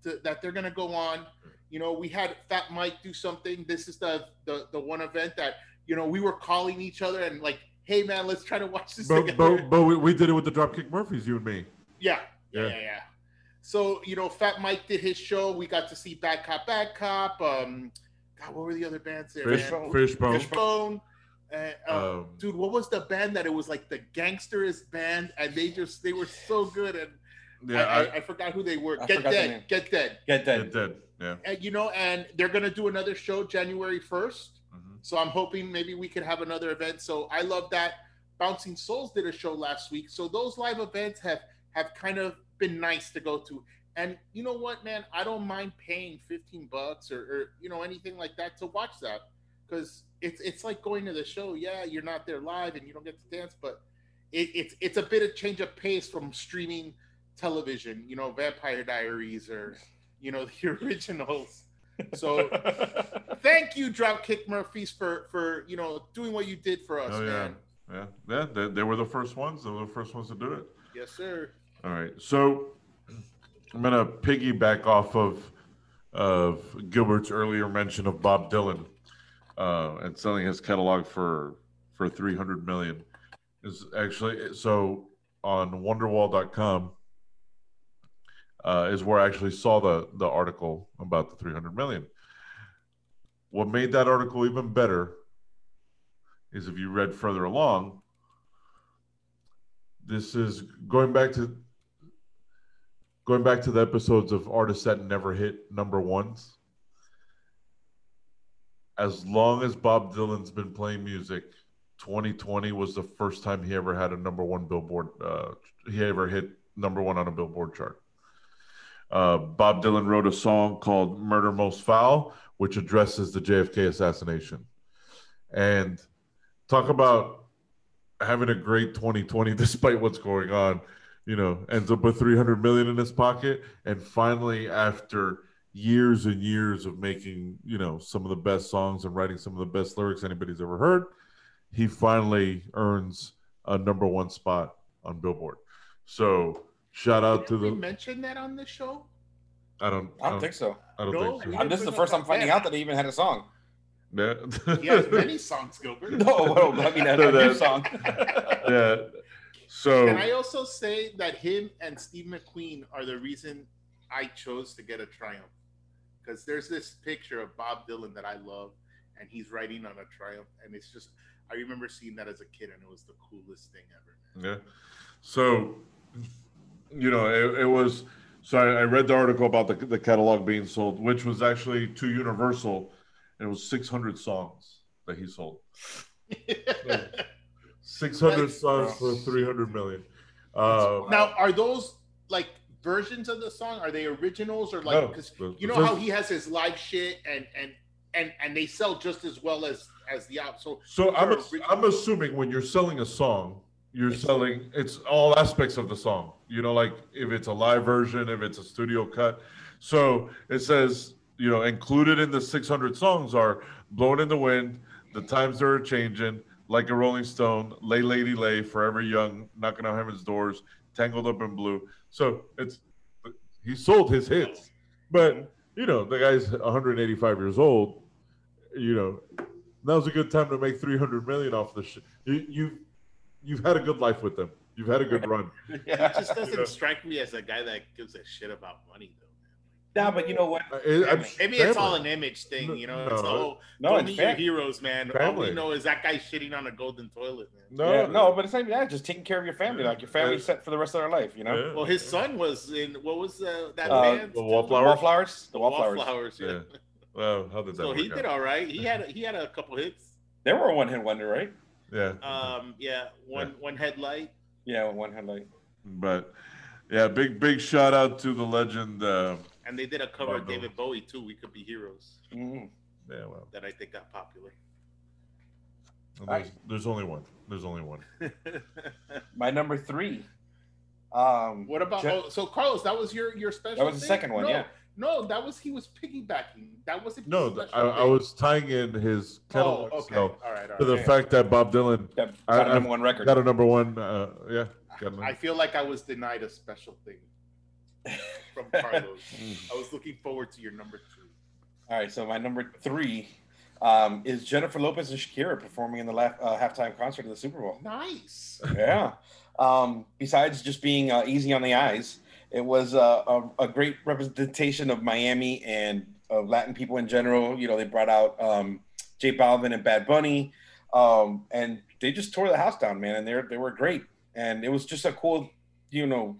to, that they're gonna go on you know we had fat mike do something this is the the the one event that you know we were calling each other and like hey man let's try to watch this But, together but, but we, we did it with the Dropkick Murphys, you and me. yeah, yeah, Yeah. yeah, yeah. So you know, Fat Mike did his show. We got to see Bad Cop, Bad Cop. Um, God, what were the other bands there? Fish, man? Fishbone. Fishbone. Uh, uh, Um, dude, what was the band that it was like the gangsterist band, and they just they were so good, and yeah, I, I, I, I forgot who they were. I Get forgot the name. dead, get dead, Get dead. it did. Yeah. and you know, and they're gonna do another show January first. Mhm. So I'm hoping maybe we could have another event. So I love that. Bouncing Souls did a show last week. So those live events have have kind of been nice to go to. And you know what, man? I don't mind paying 15 bucks or, or you know anything like that to watch that because it's it's like going to the show. Yeah, you're not there live and you don't get to dance, but it, it's it's a bit of change of pace from streaming television. You know, Vampire Diaries or you know <laughs> the originals. So <laughs> thank you, Dropkick Murphys, for for you know doing what you did for us, Oh, yeah. man. Yeah, yeah, they, they were the first ones. They were the first ones to do it. Yes, sir. All right, so I'm gonna piggyback off of of Gilbert's earlier mention of Bob Dylan uh, and selling his catalog for for 300 million. Is actually so on Wonderwall.com uh, is where I actually saw the the article about the 300 million. What made that article even better is if you read further along. This is going back to going back to the episodes of artists that never hit number ones. As long as Bob Dylan's been playing music, 2020 was the first time he ever had a number one Billboard. Uh, he ever hit number one on a Billboard chart. Uh, Bob Dylan wrote a song called "Murder Most Foul," which addresses the JFK assassination, and talk about having a great 2020 despite what's going on you know, ends up with 300 million in his pocket. And finally, after years and years of making, you know, some of the best songs and writing some of the best lyrics anybody's ever heard, he finally earns a number one spot on Billboard. So shout out to the Did we the. mention that on the show? I don't. I don't think so. I don't No, think we so. This is the first time finding out that he even had a song. Yeah. He has <laughs> many songs, Gilbert. No, well, I mean, a, <laughs> a new song. <laughs> yeah. So. Can I also say that him and Steve McQueen are the reason I chose to get a Triumph? Because there's this picture of Bob Dylan that I love, and he's writing on a Triumph, and it's just I remember seeing that as a kid, and it was the coolest thing ever. Yeah. So, you know, it, it was. So I, I read the article about the, the catalog being sold, which was actually to Universal, and it was 600 songs that he sold. <laughs> 600 songs for 300 million. Uh, now, are those like versions of the song? Are they originals or like? Because the- you the know how he has his live shit, and and and and they sell just as well as as the album. So So I'm, They're ass- original. I'm assuming when you're selling a song, you're selling it's all aspects of the song. You know, like if it's a live version, if it's a studio cut. So it says, you know, included in the 600 songs are "Blowing in the Wind," "The Times Are Changing," "Like a Rolling Stone," "Lay Lady Lay," "Forever Young," "Knocking on Heaven's Doors," "Tangled Up in Blue." So it's he sold his hits, but you know the guy's 185 years old. You know, now's a good time to make 300 million off the shit. You, you, you've had a good life with them. You've had a good run. <laughs> it just doesn't strike me as a guy that gives a shit about money, though. Nah, but you know what? I- I'm- Maybe it's all an image thing, you know. No, it's all No, don't it's your heroes, man. All we know is that guy shitting on a golden toilet, man. No, Yeah, no, but it's not even that. Just taking care of your family, like your family's set for the rest of their life. You know, Yeah. Well, his son was in what was uh, that Uh, band? the too? Wallflowers? wallflowers, the The wallflowers. Wallflowers, yeah. Yeah. Well, how did that So work he did all right. He had he had a couple hits. They were a one-hit wonder, right? Yeah, Um, yeah, one one headlight. Yeah, one headlight. but yeah, big big shout out to the legend. Uh, And they did a cover of David Bowie too. We could be heroes. Mhm. yeah, well, That I think got popular. there's, there's only one. There's only one. <laughs> My number three. Um, what about? Je- oh, so Carlos, that was your your special. That was the thing? second one, No, yeah. No, that was he was piggybacking. That wasn't. No, special I, I was tying in his Oh, okay. sale All right. All to the right. fact that Bob Dylan that I- got a I- number one record. got a number one. Uh, yeah, got a I feel like I was denied a special thing <laughs> from Carlos. <laughs> I was looking forward to your number two. All right, so my number three um, is Jennifer Lopez and Shakira performing in the la- uh, halftime concert of the Super Bowl. Nice. yeah. Um, besides just being uh, easy on the eyes, it was uh, a, a great representation of Miami and of Latin people in general. You know, they brought out um, J Balvin and Bad Bunny, um, and they just tore the house down, man. And they they were great, and it was just a cool, you know,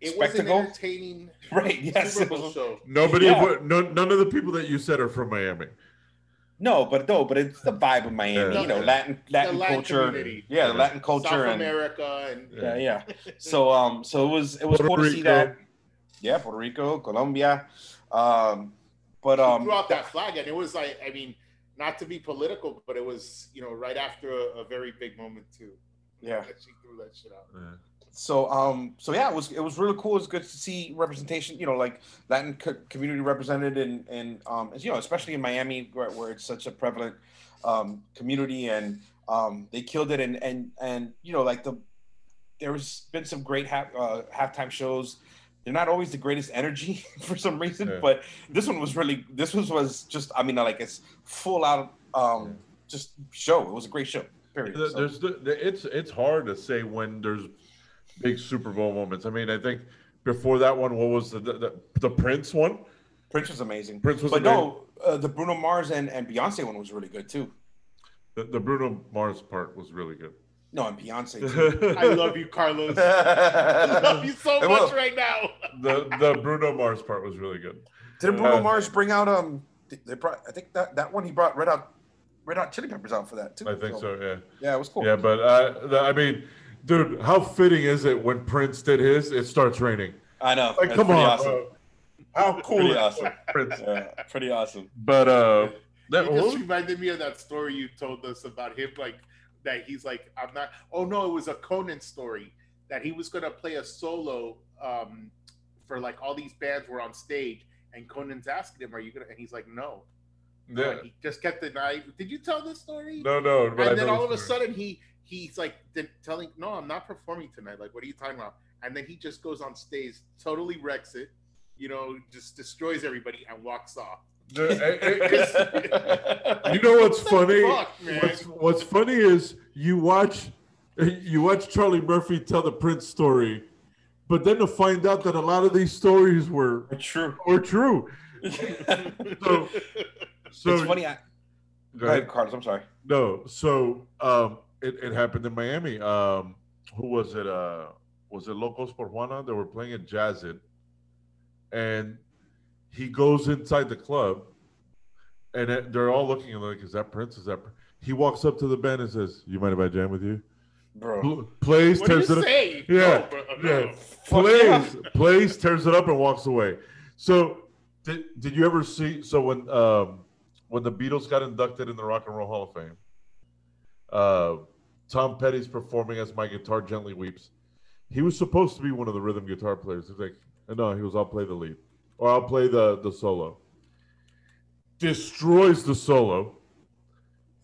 It was spectacle. an entertaining <laughs> right? Yes, Super it Bowl was- show. Nobody, Yeah. would- no, none of the people that you said are from Miami. No, but no, but it's the vibe of Miami. Yeah. you know, Latin Latin, Latin culture. community. Yeah, the Yeah. Latin culture South and America and yeah, yeah. So um, so it was it was Puerto cool to see Rico. that. Yeah, Puerto Rico, Colombia, um, but He um, threw out that flag, and it was like, I mean, not to be political, but it was, you know, right after a, a very big moment too. Yeah. that she threw that shit out. Yeah. So um so yeah, it was it was really cool. It was good to see representation. You know, like Latin co- community represented and and um as you know especially in Miami where, where it's such a prevalent um community and um they killed it and and and you know like the there's been some great half uh, halftime shows. They're not always the greatest energy <laughs> for some reason, Yeah. but this one was really this was was just I mean like it's full out um just show. It was a great show. Period. So- There's the, the- it's it's hard to say when there's big Super Bowl moments. I mean, I think before that one, what was the the, the, the Prince one? Prince was amazing. Prince was but amazing. no, uh, the Bruno Mars and, and Beyonce one was really good too. The, the Bruno Mars part was really good. No, and Beyonce too. <laughs> I love you, Carlos. <laughs> I love you so It much will. right now. the the Bruno Mars part was really good. Did Bruno Uh, Mars bring out um? They brought. I think that that one he brought Red Hot, Red Hot Chili Peppers out for that too. I think so. Yeah. Yeah, it was cool. Yeah, but uh, the, I mean, dude, how fitting is it when Prince did his? It starts raining. I know. Like, come on, awesome. bro. How cool Pretty is awesome. Prince? Yeah, pretty awesome. But uh, that It just reminded me of that story you told us about him, like that he's like, I'm not. Oh no, it was a Conan story that he was gonna play a solo um, for like all these bands were on stage, and Conan's asking him, "Are you gonna?" And he's like, "No." yeah, And he just kept denying. Did you tell this story? no, no. But I and then all of a sudden he he's like de- telling, "No, I'm not performing tonight." Like, what are you talking about? And then he just goes on stage, totally wrecks it, you know, just destroys everybody and walks off. The- eh, eh, <laughs> eh, <laughs> you know what's What funny? fuck. What's What's funny is you watch <laughs> you watch Charlie Murphy tell the Prince story, but then to find out that a lot of these stories were True. or true. So, so it's funny. I, Go go ahead. ahead, Carlos. I'm sorry. No, so um, it, it happened in Miami. Um, who was it? Uh, was it Locos por Juana? They were playing at Jazid, and he goes inside the club, and it, they're all looking at him like, "Is that Prince? Is that?" Prince? He walks up to the band and says, "You mind if I jam with you?" Bro. Pl- Plays, What tears it up. Yeah, No, bro, yeah. plays, plays, tears it up, and walks away. So, did did you ever see? So when um, when the Beatles got inducted in the Rock and Roll Hall of Fame, uh, Tom Petty's performing as "My Guitar Gently Weeps." He was supposed to be one of the rhythm guitar players. He's like, no, he was. I'll play the lead, or I'll play the the solo. Destroys the solo,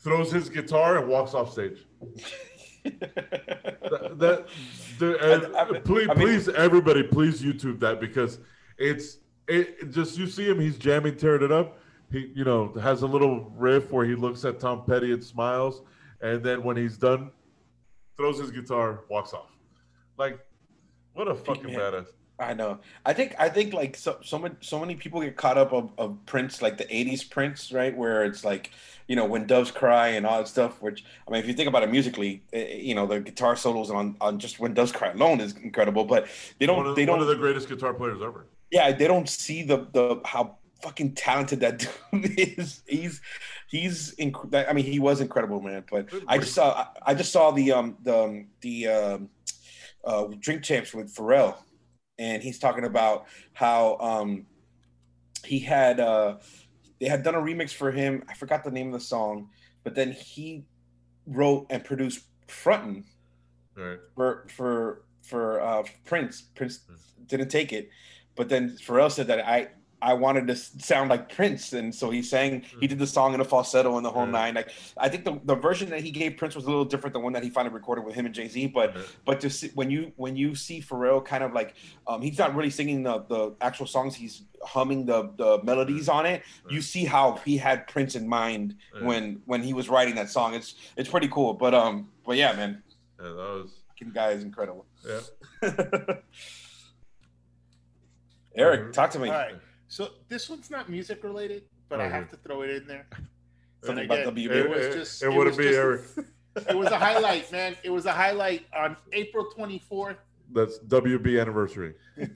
throws his guitar, and walks off stage. <laughs> that, that the, I- I- please, I mean- please, everybody, please YouTube that because it's it, it just you see him, he's jamming, tearing it up. He, you know, has a little riff where he looks at Tom Petty and smiles, and then when he's done, throws his guitar, walks off. Like, what a fucking badass. I know. I think I think like so so many so many people get caught up of, of Prince, like the '80s Prince, right? Where it's like, you know, when doves cry and all that stuff. Which I mean, if you think about it musically, eh, eh, you know, the guitar solos on on just when doves cry alone is incredible. But they don't One of, they don't One of the greatest guitar players ever. yeah they don't see the the how fucking talented that <laughs> dude is. He's he's inc- I mean he was incredible, man. But I just saw I, just saw the um the um, the um, uh, Drink Champs with Pharrell, and he's talking about how um he had uh they had done a remix for him. I forgot the name of the song, but then he wrote and produced Frontin' Right. for for for uh, Prince. Prince didn't take it, but then Pharrell said that I I wanted to sound like Prince, and so he sang. He did the song in a falsetto and the whole Yeah. nine. Like I think the, the version that he gave Prince was a little different than one that he finally recorded with him and Jay Z. But Yeah. but to see, when you when you see Pharrell kind of like um, he's not really singing the the actual songs. He's humming the the melodies on it. You see how he had Prince in mind Yeah. when when he was writing that song. It's it's pretty cool. But um but yeah, man, Yeah, that was fucking guy is incredible. yeah. <laughs> Eric, talk to me. Right. So this one's not music related, but I have to throw it in there. <laughs> Something And about again, WB. It was just. it it wouldn't was be Eric. <laughs> It was a highlight, man. It was a highlight on April 24th. That's WB anniversary. <laughs>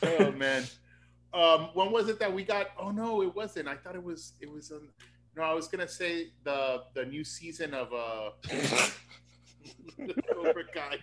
Oh man. Um, when was it that we got? Oh no, it wasn't. I thought it was. It was. Um, no, I was gonna say the the new season of uh Cobra Kai.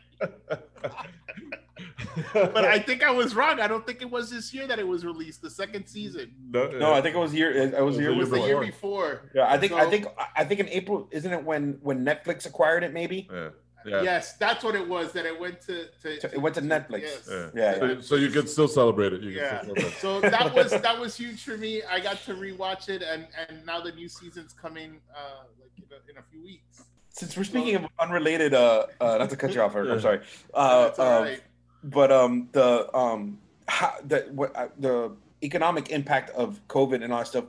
<laughs> but I think I was wrong. I don't think it was this year that it was released. The second season. no, No, I think it was year. It was It year It was the year before. Yeah, I think I think I think in April isn't it when when Netflix acquired it? Maybe. Yeah. Yeah. Yes, that's what it was. That it went to. to, So it went to Netflix. Yes. Yeah. Yeah, So, so you can still celebrate it. You Yeah. celebrate it. So that was that was huge for me. I got to rewatch it, and and now the new season's coming uh like in a, in a few weeks. Since we're speaking of unrelated, uh, uh not to cut you off, Eric, I'm sorry. Uh, That's all uh, right. But um, the um, how, the what uh, the economic impact of COVID and all that stuff.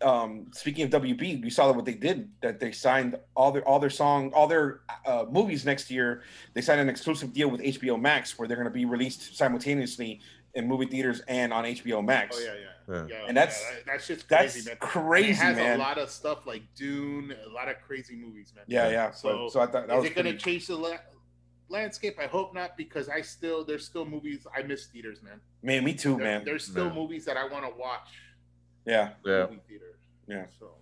Um, speaking of WB, we saw that what they did. That they signed all their all their song, all their uh, movies next year. They signed an exclusive deal with HBO Max, where they're going to be released simultaneously in movie theaters and on HBO Max. Oh yeah, yeah. Yeah. Yeah, And that's- yeah, that, that's just that's crazy, man. crazy, And it has man. a lot of stuff like Dune, a lot of crazy movies, man. Yeah, yeah. So, So, so I thought that is was it going to pretty, change the la- landscape? I hope not, because I still there's still movies I miss theaters, man. man. Me too, There- man. There's still Man. movies that I want to watch. Yeah, Yeah. Movie theaters. Yeah. So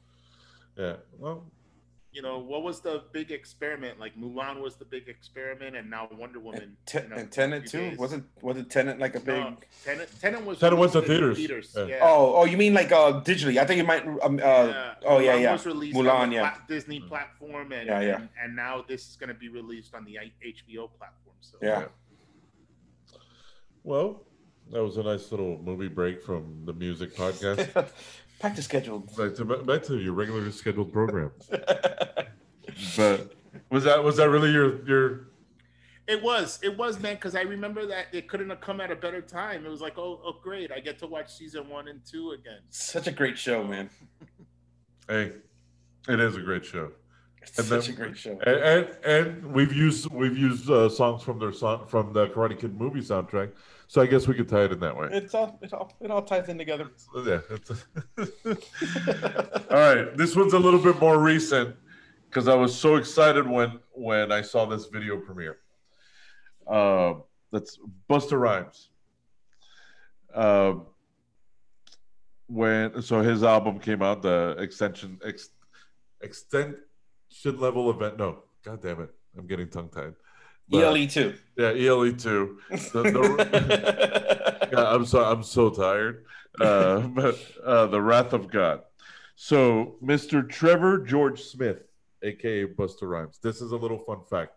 Yeah. Well, you know what was the big experiment? Like Mulan was the big experiment, and now Wonder Woman. and, Te- in a and Tenet few too. days. Wasn't wasn't Tenet like a big? No, Tenet, Tenet was Tenet went to released in theaters. Yeah. Yeah. Oh, oh, you mean like uh digitally? I think it might. Um, uh, Yeah. oh, yeah, Mulan yeah. Was released Mulan, on the yeah. pla- Disney platform, and, Yeah, yeah. and and now this is going to be released on the I- HBO platform. So Yeah. well, that was a nice little movie break from the music <laughs> podcast. Back to schedule. back to back to your regularly scheduled program. <laughs> But was that was that really your your? it was, it was, man, because I remember that it couldn't have come at a better time. It was like, oh, oh, great, I get to watch season one and two again. Such a great show, man. Hey, it is a great show. It's And such then- a great show. And, and and we've used we've used uh, songs from their song from the Karate Kid movie soundtrack, so I guess we could tie it in that way. It's all it all it all ties in together. Yeah. It's <laughs> All right, this one's a little bit more recent because I was so excited when when I saw this video premiere. Uh, that's Busta Rhymes. Uh, when so his album came out, the extension ex, extension level event. No, god damn it, I'm getting tongue tied. ELE too. Yeah, ELE two. The, the, <laughs> yeah, I'm so I'm so tired. Uh, <laughs> but uh, the Wrath of God. So, Mr. Trevor George Smith, aka Busta Rhymes. This is a little fun fact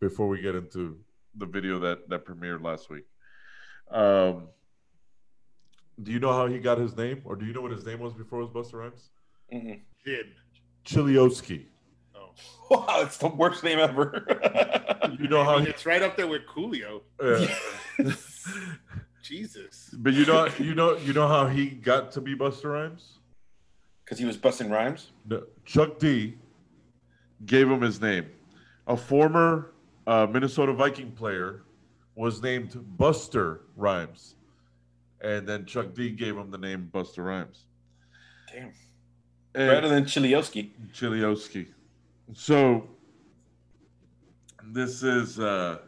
before we get into the video that that premiered last week. Um, do you know how he got his name, or do you know what his name was before it was Busta Rhymes? Mhm. Did Chiliowski. <laughs> Wow, it's the worst name ever. You know how it's right up there with Coolio. Yeah. <laughs> Jesus. but you know, you know, you know how he got to be Busta Rhymes. Because he was busting rhymes. No, Chuck D gave him his name. A former uh, Minnesota Viking player was named Buster Rhymes, and then Chuck D gave him the name Busta Rhymes. Damn. And Better than Chiliowski. Chiliowski. So this is uh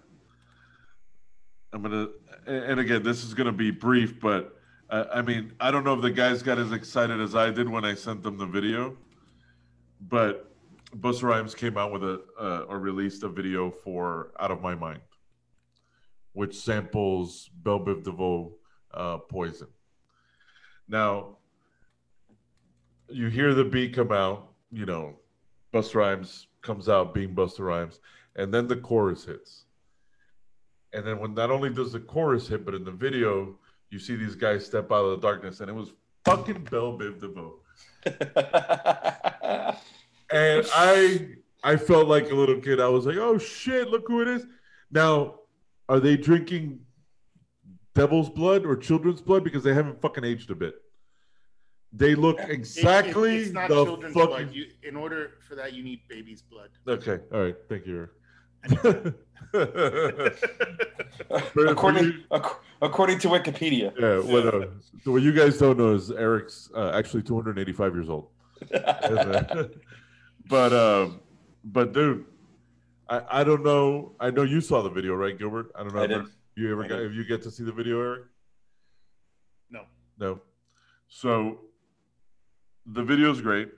I'm gonna and again this is gonna be brief, but uh, I mean I don't know if the guys got as excited as I did when I sent them the video, but Busta Rhymes came out with a uh, or released a video for Out of My Mind, which samples Bell Biv DeVoe uh, Poison. Now you hear the beat come out, you know, Busta Rhymes comes out being Busta Rhymes, and then the chorus hits. And then when not only does the chorus hit, but in the video, you see these guys step out of the darkness, and it was fucking Bell Biv DeVoe. <laughs> And I I felt like a little kid. I was like, oh shit, look who it is. Now, are they drinking devil's blood or children's blood? Because they haven't fucking aged a bit. They look It- it- exactly it's not the children's fucking blood. You, in order for that, you need baby's blood. Okay, all right, thank you. <laughs> According, you- ac- according to Wikipedia. yeah, what, uh, what you guys don't know is Eric's uh, actually 285 years old. <laughs> but um, but dude, I I don't know. I know you saw the video, right, Gilbert? I don't know I if did. you ever I got if you get to see the video, Eric. No. No. So the video is great.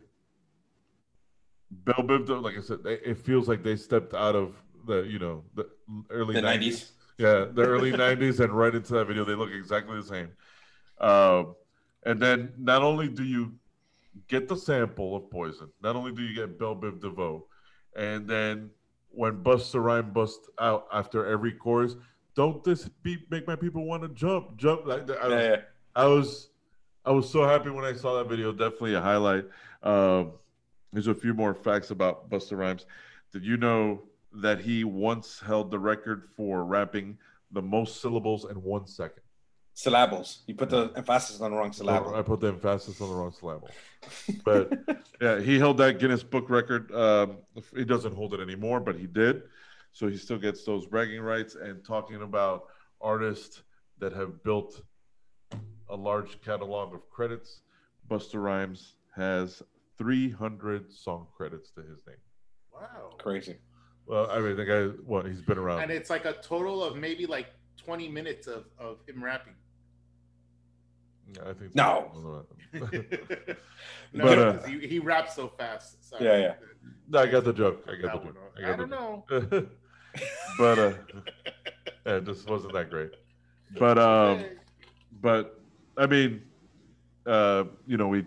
Bell Biv, like I said, they- it feels like they stepped out of the you know the early The 90s. 90s. Yeah, the early <laughs> '90s and right into that video, they look exactly the same. Um, and then not only do you get the sample of Poison, not only do you get Bell Biv DeVoe, and then when Busta Rhyme busts out after every chorus, don't this beat make my people want to jump, jump like that? I was, Yeah, yeah. I was, I was so happy when I saw that video. Definitely a highlight. Um, there's a few more facts about Busta Rhymes. Did you know that he once held the record for rapping the most syllables in one second? Syllables. You put the emphasis on the wrong syllable. I put the emphasis on the wrong syllable. <laughs> But yeah, he held that Guinness Book record. Um, he doesn't hold it anymore, but he did. So he still gets those bragging rights and talking about artists that have built a large catalog of credits. Busta Rhymes has 300 song credits to his name. Wow. Crazy. Well, I mean, the guy, what he's been around. And it's like a total of maybe like 20 minutes of, of him rapping. Yeah, I think No. <laughs> <laughs> no, But, uh, 'cause he, he raps so fast. Sorry. Yeah, yeah. No, I got the joke. I got That the joke. I, got don't the know. <laughs> but uh, yeah, it just wasn't that great. But um, but I mean, uh, you know, we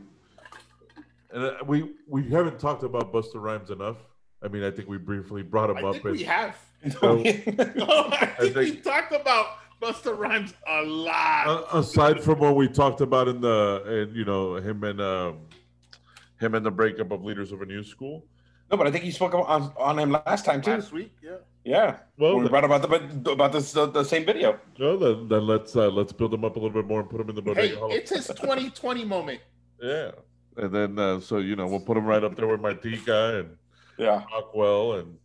and uh, we we haven't talked about Busta Rhymes enough. I mean, I think we briefly brought him I up. think and- we have. <laughs> So- No, I think, <laughs> think- we talked about Busta Rhymes a lot. Uh, aside from what we talked about in the and you know him and um, him and the breakup of leaders of a new school. no, but I think you spoke on, on him last time too. Last week, yeah. Yeah. Well, When we brought about the about this the, the same video. no, then, then let's uh, let's build him up a little bit more and put him in the Hey, Bodega Hall it's his 2020 moment. <laughs> Yeah. And then, uh, so, you know, we'll put him right up there with Martika and Yeah. Rockwell and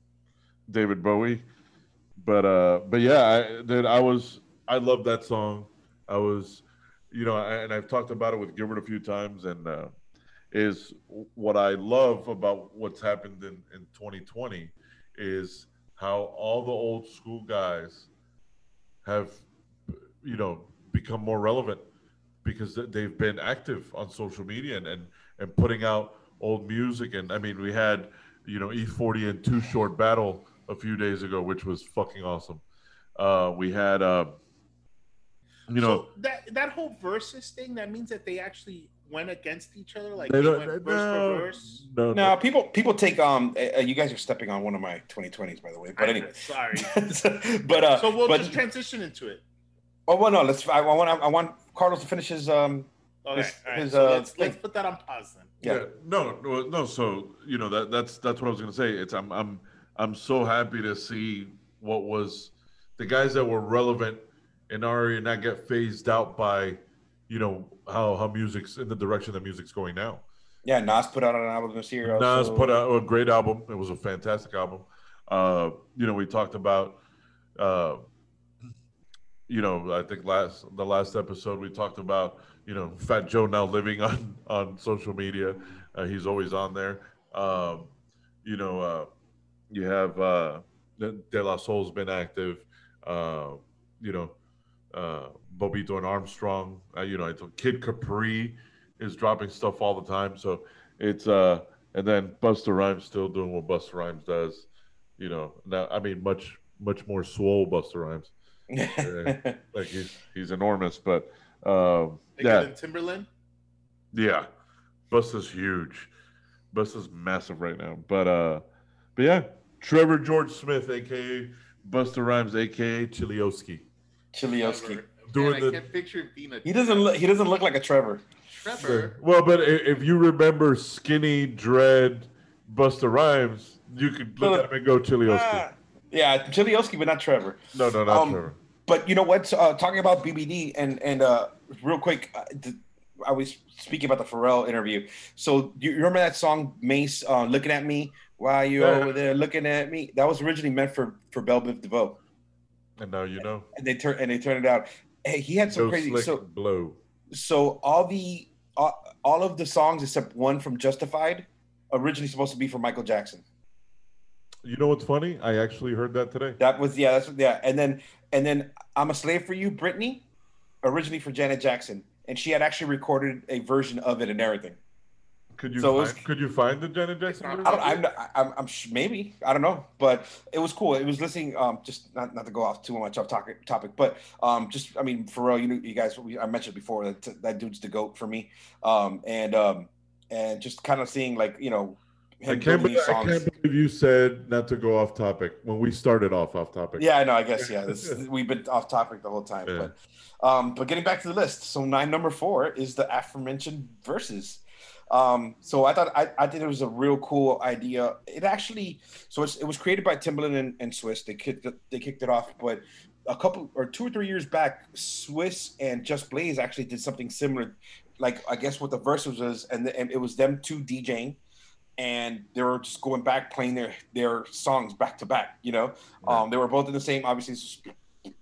David Bowie. But, uh, but yeah, I, dude, I was, I love that song. I was, you know, and I've talked about it with Gilbert a few times and, uh, is what I love about what's happened in, in 2020 is how all the old school guys have, you know, become more relevant because they've been active on social media and, and, and putting out old music. And I mean, we had, you know, E40 and Too Short Battle a few days ago, which was fucking awesome. Uh, we had, uh, you know, so that that whole versus thing that means that they actually went against each other, like they they, don't, went no, verse for verse. no, No, people people take um. Uh, you guys are stepping on one of my 2020s, by the way. But I- anyway. sorry. <laughs> but uh. So we'll but, just transition into it. oh well, no. Let's. I, I want. I want Carlos to finish his um. Okay, His- all right. his, so uh, let's let's put that on pause then. Yeah. Yeah. No, no, no. So you know that that's that's what I was gonna say. It's I'm I'm I'm so happy to see what was the guys that were relevant in our area not get phased out by, you know, how how music's in the direction that music's going now. Yeah. Nas put out an album this year. Nas also. put out a great album. It was a fantastic album. Uh, you know, we talked about, uh, you know, I think last the last episode we talked about, you know, Fat Joe now living <laughs> on on social media. Uh, he's always on there. Um, you know, uh, you have uh, De La Soul's been active. Uh, you know, uh, Bobbito and Armstrong. Uh, you know, I told Kid Capri is dropping stuff all the time. So it's uh, and then Busta Rhymes still doing what Busta Rhymes does. You know, now I mean, much much more swole Busta Rhymes. <laughs> Like he's he's enormous, but um, yeah, than Timbaland. yeah, Busta's huge. Busta's massive right now, but uh, but yeah, Trevor George Smith, aka Busta Rhymes, aka Chilioski. Chilioski. Doing Man, the- I can't picture it being a He doesn't. Look, he doesn't look like a Trevor. Trevor. Well, but if you remember skinny dread Busta Rhymes, you could look at him and go Chilioski. Ah, yeah, Chilioski, but not Trevor. No, no, not um, Trevor. But you know what? Uh, talking about BBD and and uh, real quick, uh, I was speaking about the Pharrell interview. So you you remember that song Mase, uh, "Looking at Me"? Why you Yeah. over there looking at me? That was originally meant for for Bell Biv DeVoe, And now you know. and they turn and they turn it out. Hey, he had some Go crazy. So blow. so all the all, all of the songs except one from Justified originally supposed to be for Michael Jackson. You know what's funny? I actually heard that today. That was yeah, that's yeah. And then and then I'm a slave for you, Britney, originally for Janet Jackson, and she had actually recorded a version of it and everything. Could you So find, was- could you find the Janet Jackson? not- I don't, I'm, I'm, I'm sh- maybe I don't know, but it was cool. It was listening. Um, just not, not to go off too much off topic, topic, but um, just I mean, Pharrell, you know, you guys, we, I mentioned before that that dude's the goat for me. Um, and um, and just kind of seeing like you know I can't, believe, I can't believe you said not to go off topic when we started off off topic. Yeah, I know. I guess yeah. This, <laughs> we've been off topic the whole time, Yeah. but um, but getting back to the list. So nine number four is the aforementioned verses. Um, so I thought I, I think it was a real cool idea. It actually so it's, it was created by Timbaland and, and Swizz. They kicked it, they kicked it off, but a couple or two or three years back, Swizz and Just Blaze actually did something similar. Like I guess what the verses was, and, the, and it was them two DJing, and they were just going back playing their their songs back to back. You know, um, they were both in the same, obviously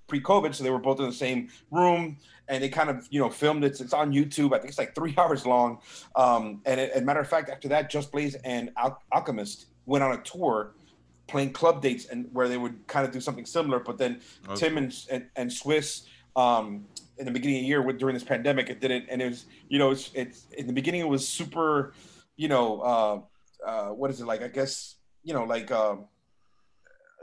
pre-COVID, so they were both in the same room, and they kind of you know filmed it. It's on YouTube. I think it's like three <laughs> hours long. Um, and as a matter of fact, after that, Just Blaze and Al- Alchemist went on a tour, playing club dates, and where they would kind of do something similar. But then That's Tim and, and and Swizz. Um, in the beginning of the year with, during this pandemic, it didn't, and it was, you know, it's, it's in the beginning it was super, you know, uh, uh, what is it like? I guess, you know, like, um,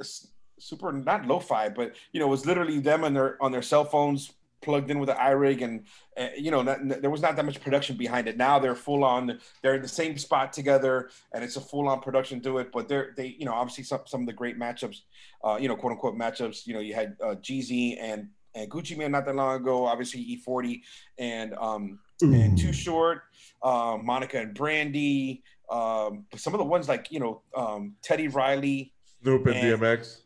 s- super not lo-fi, but you know, it was literally them on their on their cell phones plugged in with an iRig, and uh, you know, not, there was not that much production behind it. Now they're full on, they're in the same spot together, and it's a full on production to it. But they're they, you know, obviously some some of the great matchups, uh, you know, quote unquote matchups. You know, you had uh, Jeezy and and Gucci Mane not that long ago. Obviously E40 and um and Too Short, um, Monica and Brandy. Um, but some of the ones like you know um, Teddy Riley, Snoop and and- DMX.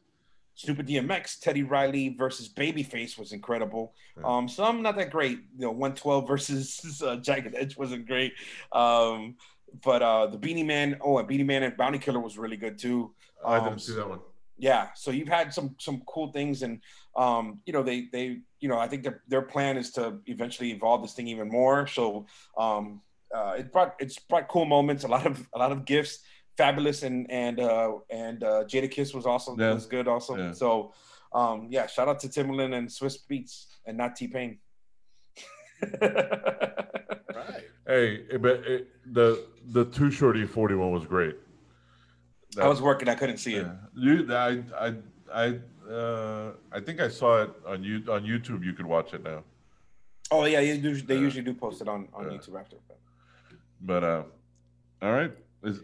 And DMX, Teddy Riley versus Babyface was incredible. Um, some not that great. You know, 112 versus <laughs> uh, Jagged Edge wasn't great. Um, but uh, the Beenie Man, oh, and Beenie Man and Bounty Killer was really good too. I Um, didn't see that one. yeah so you've had some some cool things and um you know they they you know i think their their plan is to eventually evolve this thing even more so um uh it brought it's brought cool moments a lot of a lot of gifts fabulous and and uh and uh jadakiss was also Yeah. was good also Yeah. so um yeah shout out to timbaland and swizz beatz and not t-pain <laughs> Right. Hey, but it, the the Too Short E40 was great. i was working i couldn't see it You, I, I, I, uh, I think I saw it on you on YouTube. You could watch it now. oh yeah they usually, they Yeah. usually do post it on on Yeah. youtube after but But uh, all right, is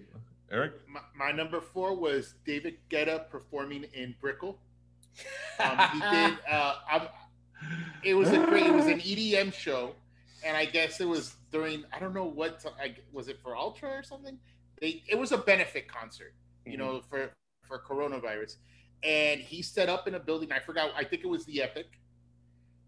Eric? My, my number four was David Guetta performing in Brickell. <laughs> Um, he did. Uh, I'm, it was a great. It was an EDM show, and I guess it was during. I don't know what. ti- I, was it for Ultra or something? They. It was a benefit concert, you know, for for coronavirus, and he set up in a building. I forgot. I think it was the Epic.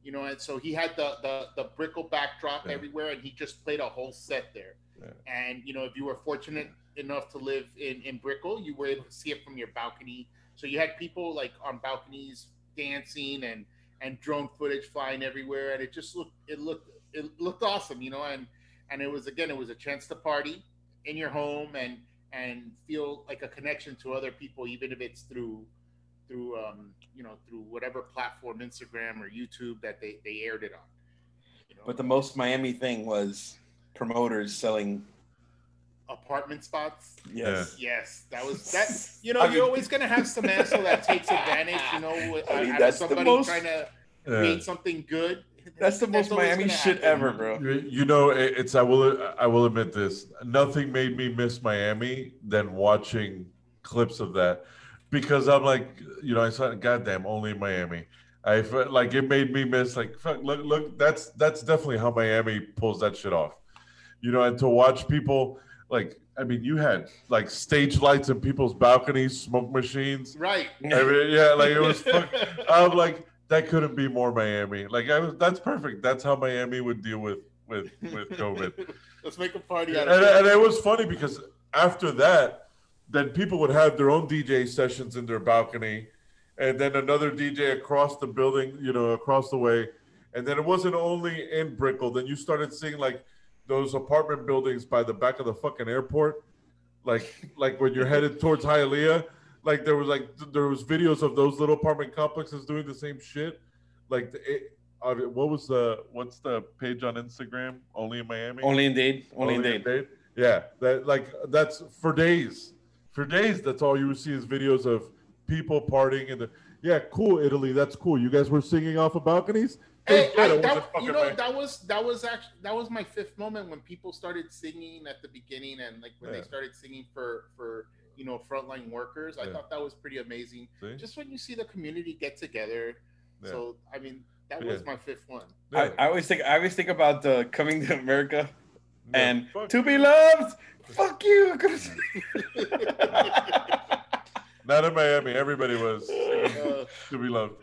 You know, and so he had the the the Brickell backdrop Yeah. everywhere, and he just played a whole set there. Yeah. And you know, if you were fortunate enough to live in in Brickell, you were able to see it from your balcony. So you had people like on balconies dancing and and drone footage flying everywhere, and it just looked it looked it looked awesome, you know. And and it was again, it was a chance to party in your home and and feel like a connection to other people, even if it's through through um you know through whatever platform, Instagram or YouTube that they they aired it on. You know? but the most miami thing was promoters selling apartment spots. yes Yes, that was that. You know, I you're mean- always gonna have some asshole that takes advantage. You know, <laughs> I uh, mean, out of that's the somebody most- trying to Yeah. create something good. That's the most always Miami shit happen. ever, bro. You you know, it's I will I will admit this. Nothing made me miss Miami than watching clips of that, because I'm like, you know, I saw, goddamn, only in Miami. I felt like it made me miss like, fuck, look, look, that's that's definitely how Miami pulls that shit off. You know, and to watch people like, I mean, you had like stage lights in people's balconies, smoke machines. Right. I mean, yeah, like it was. Fuck, <laughs> I'm like, that couldn't be more Miami. Like I was, that's perfect. That's how Miami would deal with with with COVID. <laughs> Let's make a party out of it. and it was funny because after that, then people would have their own DJ sessions in their balcony, and then another DJ across the building, you know, across the way, and then it wasn't only in Brickell. Then you started seeing like those apartment buildings by the back of the fucking airport, like like when you're headed <laughs> towards Hialeah. Like there was like there was videos of those little apartment complexes doing the same shit. Like the, it, uh, what was the what's the page on Instagram? Only in Miami. Only in Dade. Only in Dade. Dade. Yeah, that like that's for days. For days, that's all you would see is videos of people partying and the yeah, cool Italy. That's cool. You guys were singing off of balconies. Hey, I, that, you know rain. that was that was actually that was my fifth moment when people started singing at the beginning and like when Yeah. they started singing for for you know frontline workers. I Yeah. thought that was pretty amazing. See? Just when you see the community get together. Yeah. So I mean that Yeah. was my fifth one. Yeah. I, I always think I always think about uh, coming to America Yeah. and Fuck to be loved. Fuck you. <laughs> <laughs> <laughs> Not in Miami. Everybody was Uh, to be loved.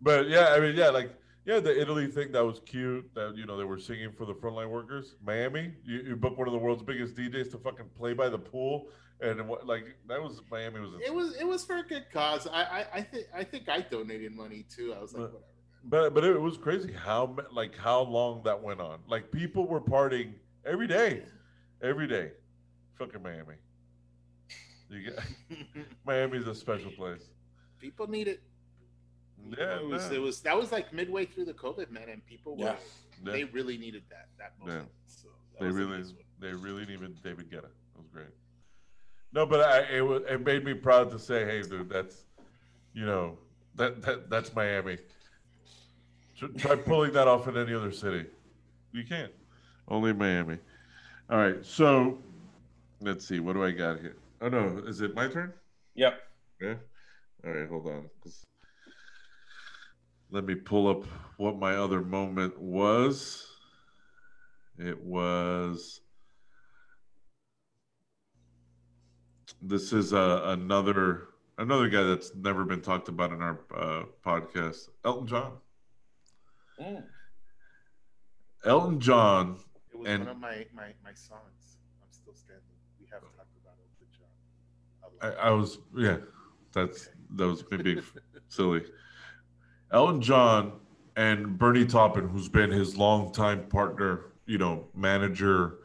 But yeah, I mean, yeah, like yeah, the Italy thing that was cute. That you know they were singing for the frontline workers. Miami, you, you book one of the world's biggest DJs to fucking play by the pool, and what like that was Miami was. it was it was for a good cause. I I, I think I think I donated money too. I was like But- whatever. But but it was crazy how like how long that went on. Like people were partying every day, every day. Fucking Miami. You get, <laughs> <laughs> Miami's a special place. People need it. Yeah, it was, it was that was like midway through the COVID man, and people were Yeah. Yeah. they really needed that that moment. So that They was a really, nice one. they really needed David Guetta. It was great. No, but I, it was, it made me proud to say, hey, dude, that's, you know, that that that's Miami. Tr- Try pulling that off in any other city. You can't. Only Miami. All right, so let's see. What do I got here? Oh no, is it my turn? yep. Yeah. All right, hold on. 'cause- Let me pull up what my other moment was. It was. This is uh, another another guy that's never been talked about in our uh, podcast, Elton John. Mm. Elton John. It was and- one of my, my my songs. I'm still standing. We have talked about Elton John. I, I was yeah. That's that was maybe <laughs> silly. Elton John and Bernie Taupin, who's been his longtime partner, you know, manager.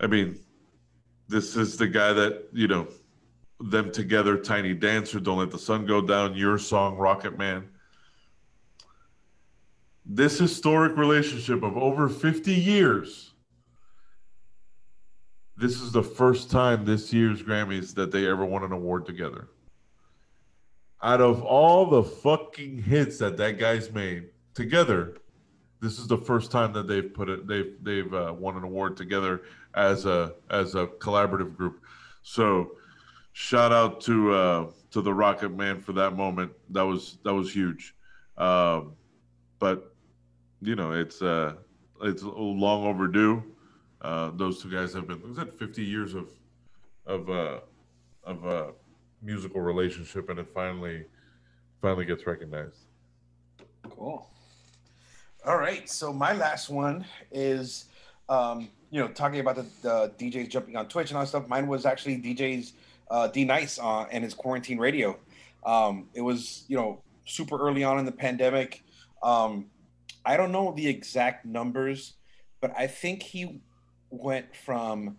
I mean, this is the guy that you know, them together, Tiny Dancer, Don't Let the Sun Go Down, Your Song, Rocket Man. This historic relationship of over 50 years. This is the first time this year's Grammys that they ever won an award together out of all the fucking hits that that guy's made together, this is the first time that they've put it. They've they've uh, won an award together as a as a collaborative group. So, shout out to uh, to the Rocket Man for that moment. That was that was huge. Um, but you know, it's uh, it's long overdue. Uh, those two guys have been. Was that fifty years of of uh, of uh, musical relationship and it finally finally gets recognized. Cool. All right. So my last one is, um, you know, talking about the, the DJs jumping on Twitch and all that stuff. Mine was actually DJ's uh, D Nice uh, and his quarantine radio. Um, it was, you know, super early on in the pandemic. Um, I don't know the exact numbers, but I think he went from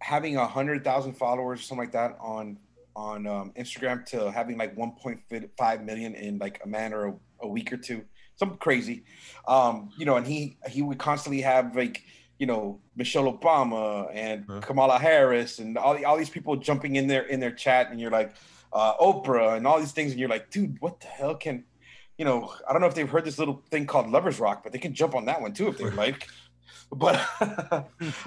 having a hundred thousand followers or something like that on on um, Instagram to having like 1.5 million in like a matter of a week or two, something crazy. Um, you know, and he he would constantly have like you know Michelle Obama and Huh. Kamala Harris and all all these people jumping in there in their chat, and you're like uh, Oprah and all these things, and you're like, dude, what the hell can you know? I don't know if they've heard this little thing called Lovers Rock, but they can jump on that one too if they <laughs> like. But <laughs>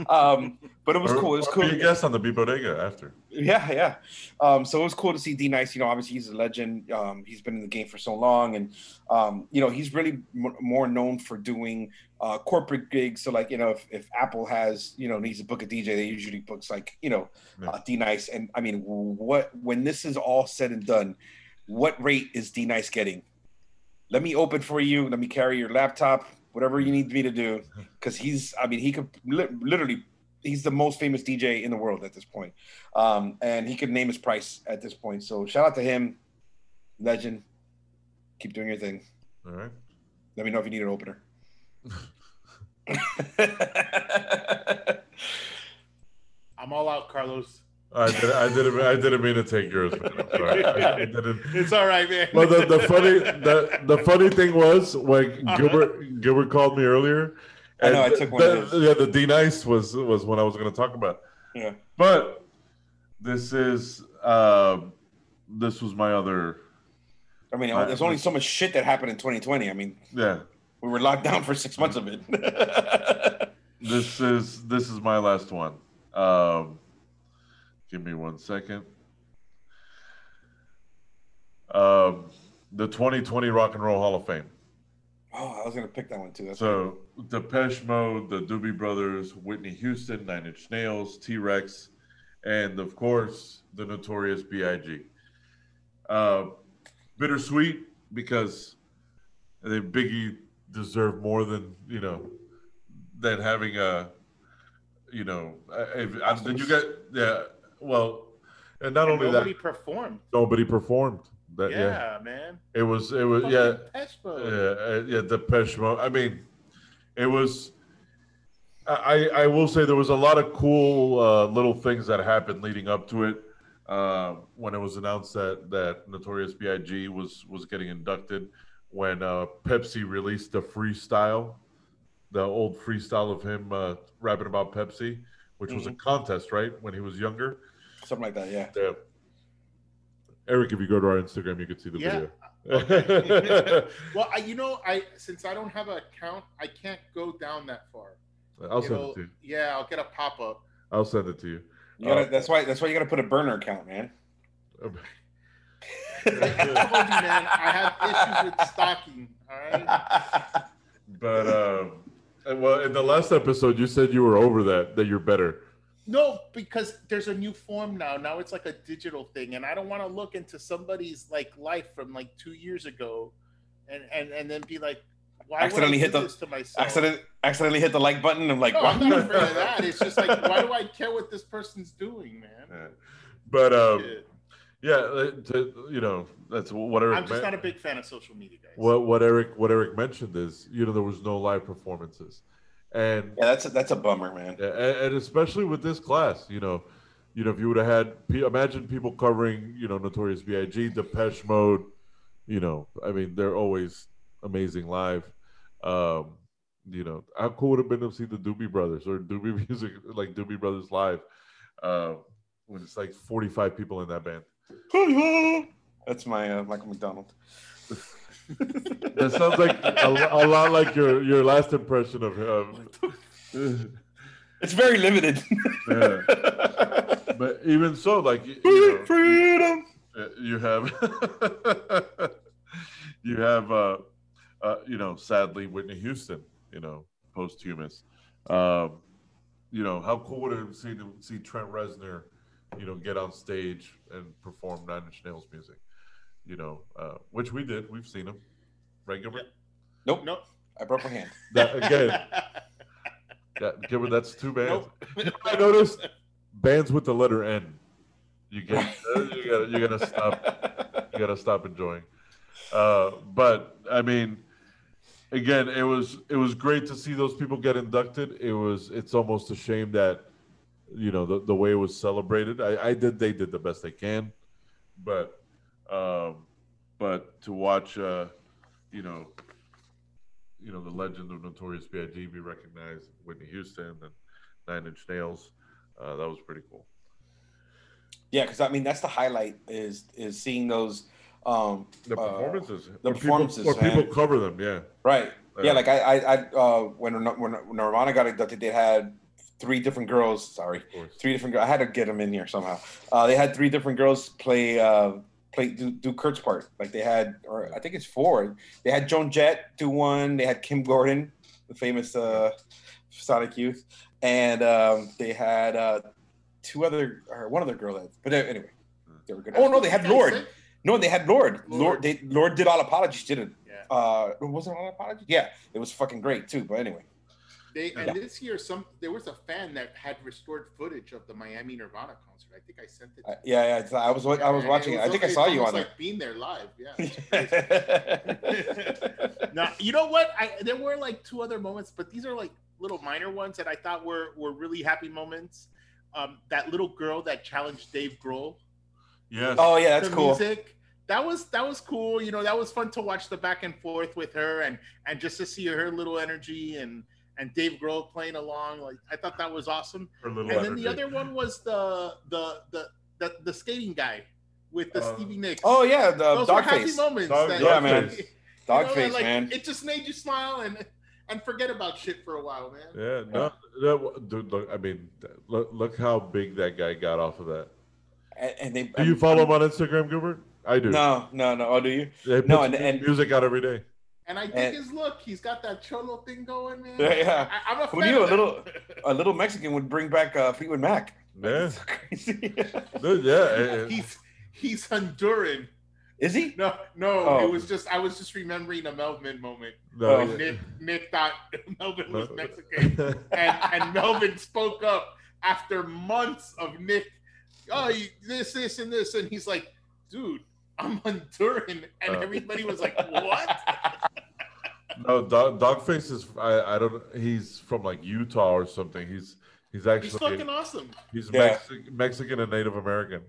um, but it was Or- cool. It was cool. A guest on the B Bodega after. Yeah, yeah. Um, so it was cool to see D Nice. You know, obviously he's a legend. Um, he's been in the game for so long, and um, you know he's really m- more known for doing uh, corporate gigs. So like you know, if, if Apple has you know needs to book a DJ, they usually books like you know Yeah. uh, D Nice. And I mean, what when this is all said and done, what rate is D Nice getting? Let me open for you. Let me carry your laptop. Whatever you need me to do, because he's. I mean, he could li- literally he's the most famous DJ in the world at this point. Um, and he could name his price at this point. So shout out to him, legend. Keep doing your thing. All right. Let me know if you need an opener. <laughs> <laughs> I'm all out, Carlos. I did. I didn't. I didn't mean to take yours. Man. I'm sorry. <laughs> I, I didn't. It's all right, man. Well, the, the funny the, the funny thing was when Uh-huh. Gilbert Gilbert called me earlier, I know, I And took one of the- his. Yeah, the D Nice was was what I was going to talk about. Yeah. But this is um, this was my other I mean, I- there's only so much shit that happened in 2020. I mean, yeah. we were locked down for six months of it. <laughs> This is this is my last one. Um, give me one second. Um, the 2020 Rock and Roll Hall of Fame. oh, I was gonna pick that one too. That's So Depeche Mode, the Doobie Brothers, Whitney Houston, Nine Inch Nails, T Rex, and of course the Notorious B.I.G. Uh, bittersweet because I think Biggie deserved more than you know than having a you know. If, I, did you get yeah? Well, and not And only nobody that, performed. nobody performed. That Yeah, yeah, man. it was it was yeah. Depeche Mode. Yeah, uh, yeah, Depeche Mode. I mean, it was. I I will say there was a lot of cool uh, little things that happened leading up to it. Uh, when it was announced that that Notorious B.I.G. was was getting inducted, when uh, Pepsi released the freestyle, the old freestyle of him uh, rapping about Pepsi, which was a contest, right? When he was younger. Something like that. Yeah. Yeah. Eric, if you go to our Instagram, you could see the Yeah. video. <laughs> Well, I, you know, I since I don't have an account, I can't go down that far. I'll send It'll- it to you. Yeah, I'll get a pop up. I'll send it to you. You gotta, Uh, that's why. That's why you gotta put a burner account, man. <laughs> I told you, man, I have issues with stalking. All right. But um, well, in the last episode, you said you were over that. That you're better. No, because there's a new form now. Now it's like a digital thing, and I don't want to look into somebody's like life from like two years ago, and and and then be like, why Accidentally would I hit the- this to myself? Accident, accidentally hit the like button. I'm like, No, I'm not afraid of that. It's just like, why do I <laughs> care what this person's doing, man? Yeah. But um, Shit. yeah, uh, to, you know, that's what Eric. I'm just men- not a big fan of social media, guys. what what Eric what Eric mentioned is you know there was no live performances, and Yeah, that's a, that's a bummer, man. And, and especially with this class, you know, you know, if you would have had, imagine people covering, you know, Notorious B.I.G., Depeche Mode, you know, I mean, they're always amazing live. Um, you know, how cool would it have been to see the Doobie Brothers or Doobie <laughs> Music, like Doobie Brothers live, uh, when it's like 45 people in that band. That's my uh, Michael McDonald. That sounds like a, a lot like your your last impression of him. It's very limited. Yeah. but even so, like you, you know, Freedom. Uh, you have <laughs> you have uh, uh you know sadly whitney houston you know posthumous um you know how cool would it have seen to see trent reznor you know get on stage and perform nine inch nails music you know uh which we did we've seen them regular Nope. Nope. I broke my hand. <laughs> that again that, Gilbert, that's two bands Nope. <laughs> i noticed bands with the letter n you get you gotta you gotta stop you gotta stop enjoying. Uh, but I mean, again, it was it was great to see those people get inducted. It was it's almost a shame that you know the, the way it was celebrated. I, I did they did the best they can, but um, but to watch uh, you know you know the legend of Notorious B.I.G. be recognized, Whitney Houston and Nine Inch Nails, uh, that was pretty cool. Yeah, because I mean that's the highlight is is seeing those. Um, The uh, performances, the or performances, people, or people cover them. Yeah, right. Yeah. Yeah, like I, I, I uh, when when Nirvana got inducted, they had three different girls. Sorry, three different girls. I had to get them in here somehow. Uh, they had three different girls play uh, play do, do Kurt's part. Like they had, or I think it's four. They had Joan Jett do one. They had Kim Gordon, the famous uh, Sonic Youth, and um, they had uh, two other or one other girl. That, but anyway, they were good. Oh no, they had Lorde. No, they had Lorde. Lorde. Lorde. They Lorde did all apologies, didn't? Yeah. Uh, was it all apologies? Yeah, it was fucking great too. But anyway, They and Yeah. this year, some there was a fan that had restored footage of the Miami Nirvana concert. I think I sent it. to uh, yeah, yeah. it's- I was I was watching it. I was- think I it's saw you almost on there. like being there live. Yeah. it's <laughs> now you know what? I there were like two other moments, but these are like little minor ones that I thought were were really happy moments. Um, that little girl that challenged Dave Grohl. Yes. oh yeah, that's the cool. music. That was that was cool. You know, that was fun to watch the back and forth with her and and just to see her little energy and and Dave Grohl playing along. Like I thought that was awesome. For a little And then the other one was the the the the, the skating guy with the Uh, Stevie Nicks. Oh yeah, the those were dog happy face. moments. Dog- that- yeah, man. <laughs> you Dog know, face, like, man. It just made you smile and and forget about shit for a while, man. Yeah, no, no, dude, look, I mean, look, look how big that guy got off of that. And, and they Do you follow him on Instagram, Gilbert? I do. No, no, no. Oh, do you? They No, and- and- music out every day. And I dig And- his look. He's got that cholo thing going, man. Yeah, yeah. I, I'm a Who fan knew of a little- A <laughs> little Mexican would bring back uh, Fleetwood Mac. Yeah, It's so crazy. <laughs> Dude, yeah. <laughs> he's he's Honduran. Is he? No, no, Oh. it was just I was just remembering a Melvin moment. no, Oh. when. Nick Nick thought Melvin was No. Mexican, and and Melvin spoke up after months of Nick. Oh, you, this, this, and this, and he's like, "Dude, I'm Honduran," and Uh. everybody was like, "What?" <laughs> No, Dog, Dogface is. I, I don't. He's from like Utah or something. He's he's actually He's fucking awesome. he's Yeah. Mexi- Mexican and Native American.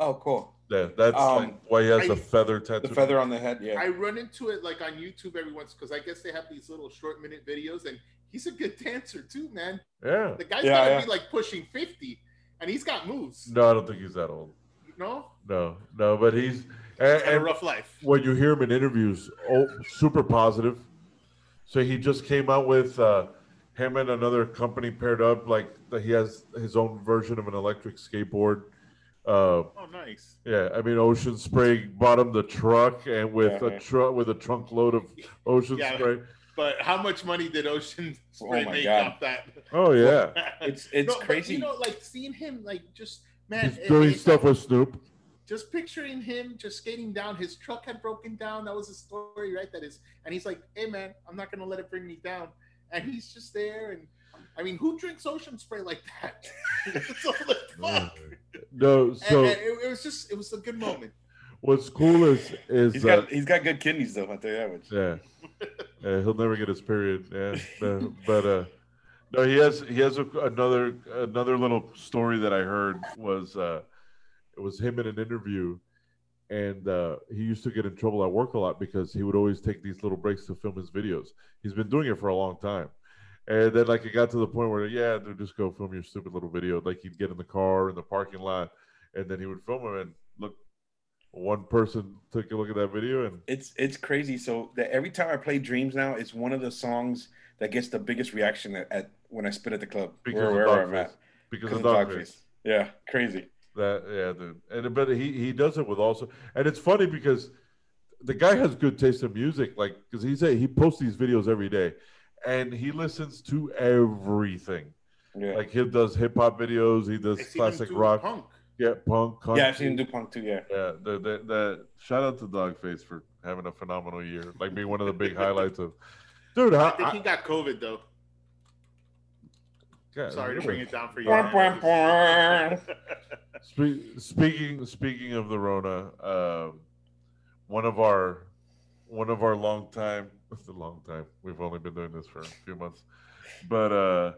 Oh, cool. Yeah, that's Um, like why he has I- the feather tattoo. The feather on the head. Yeah. I run into it like on YouTube every once because I guess they have these little short minute videos, and he's a good dancer too, man. Yeah. The guy's Yeah, gotta yeah. be like pushing fifty, and he's got moves. No, I don't think he's that old. No, No, no, but he's and, had a rough life. when you hear him in interviews, oh, super positive. So he just came out with uh, him and another company paired up. Like that he has his own version of an electric skateboard. Uh, Oh, nice. yeah, I mean, Ocean Spray bought him the truck and with Yeah. a truck with a trunk load of Ocean Yeah. Spray. But how much money did Ocean Spray Oh make God. off that? Oh yeah, <laughs> It's it's No, but, crazy. you know, like seeing him, like just man, he's it- doing it's stuff with Snoop. just picturing him just skating down. His truck had broken down. That was a story, right? That is, and he's like, "Hey, man, I'm not gonna let it bring me down." And he's just there, and I mean, who drinks Ocean Spray like that? <laughs> <laughs> so like, fuck. No, so and, and it, it was just, it was a good moment. what's cool is is he's uh, got he's got good kidneys though. I'll tell you that much. Yeah. <laughs> yeah, he'll never get his period. Yeah, no, but uh, no, he has he has a, another another little story that I heard was uh, it was him in an interview, and uh, he used to get in trouble at work a lot because he would always take these little breaks to film his videos. He's been doing it for a long time. And then, like, it got to the point where, yeah, dude, just go film your stupid little video. Like, he'd get in the car in the parking lot, and then he would film them. And look, one person took a look at that video, and It's it's crazy. So that every time I play Dreams now, it's one of the songs that gets the biggest reaction at, at when I spit at the club. because where, of wherever I'm at. Because Because of of Dogface. Dogface. Yeah, crazy. That yeah, dude. And but he he does it with also, and it's funny because the guy has good taste in music. Like because he's a, he posts these videos every day, and he listens to everything. Yeah. Like he does hip hop videos, he does I classic do rock, punk. yeah, punk. Country. yeah, I've seen him do punk too. Yeah. Yeah, the, the the shout out to Dogface for having a phenomenal year, like being one of the big <laughs> highlights of. Dude, I how, think he got COVID though. God, Sorry to bring it down for you. <laughs> Speaking speaking of the Rona, um, one of our one of our long time it's <laughs> a long time. We've only been doing this for a few months, but uh,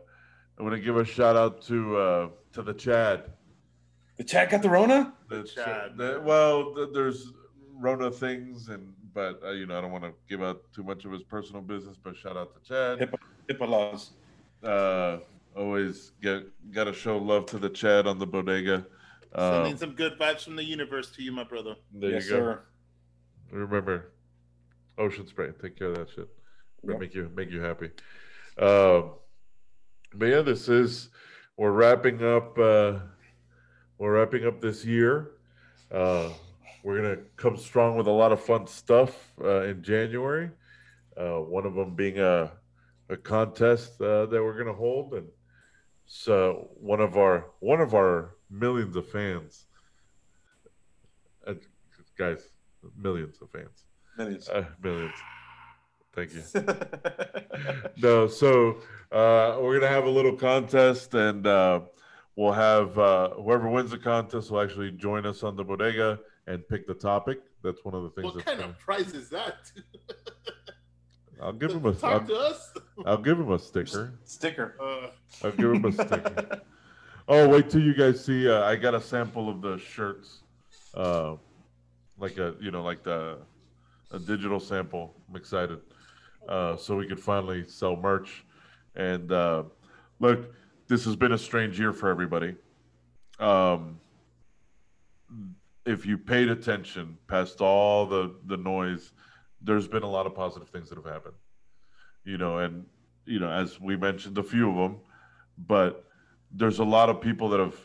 I want to give a shout out to uh, to the Chad. The chat got the Rona. The Chad. the- well, th- there's Rona things, and but uh, you know I don't want to give out too much of his personal business. But shout out to Chad. HIPAA laws. Uh, always get got to show love to the Chad on the bodega. Uh, Sending some good vibes from the universe to you, my brother. there yes, you go. sir. Remember, Ocean Spray. Take care of that shit. Yep. Make you make you happy. Um, but yeah, this is we're wrapping up. Uh, we're wrapping up this year. Uh, we're gonna come strong with a lot of fun stuff uh, in January. Uh, one of them being a a contest uh, that we're gonna hold, and so one of our one of our millions of fans, uh, guys, millions of fans, Millions. uh, millions. Thank you. <laughs> no, so uh, we're gonna have a little contest, and uh, we'll have uh, whoever wins the contest will actually join us on the bodega and pick the topic. That's one of the things. What kind gonna- of prize is that? <laughs> I'll give him a. <laughs> Talk I'll, to us. I'll give him a sticker. Sticker. Uh, I'll give him a sticker. <laughs> Oh, wait till you guys see. Uh, I got a sample of the shirts, uh, like a you know like the a digital sample. I'm excited, uh, so we could finally sell merch, And uh, look, this has been a strange year for everybody. Um, if you paid attention past all the the noise, there's been a lot of positive things that have happened. You know, and you know, as we mentioned, a few of them, but there's a lot of people that have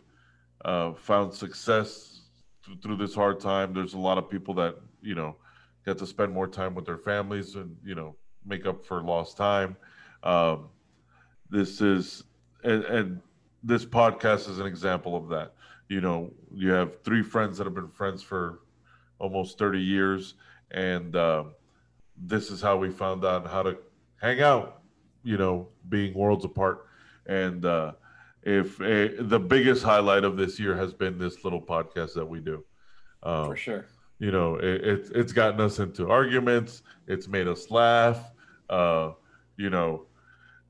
uh, found success th- through this hard time. There's a lot of people that you know get to spend more time with their families and you know make up for lost time. Um, this is and, and this podcast is an example of that. You know, you have three friends that have been friends for almost 30 years, and um, this is how we found out how to hang out. You know, being worlds apart, and uh, if eh, the biggest highlight of this year has been this little podcast that we do. Um, For sure. you know it, it's it's gotten us into arguments it's made us laugh uh you know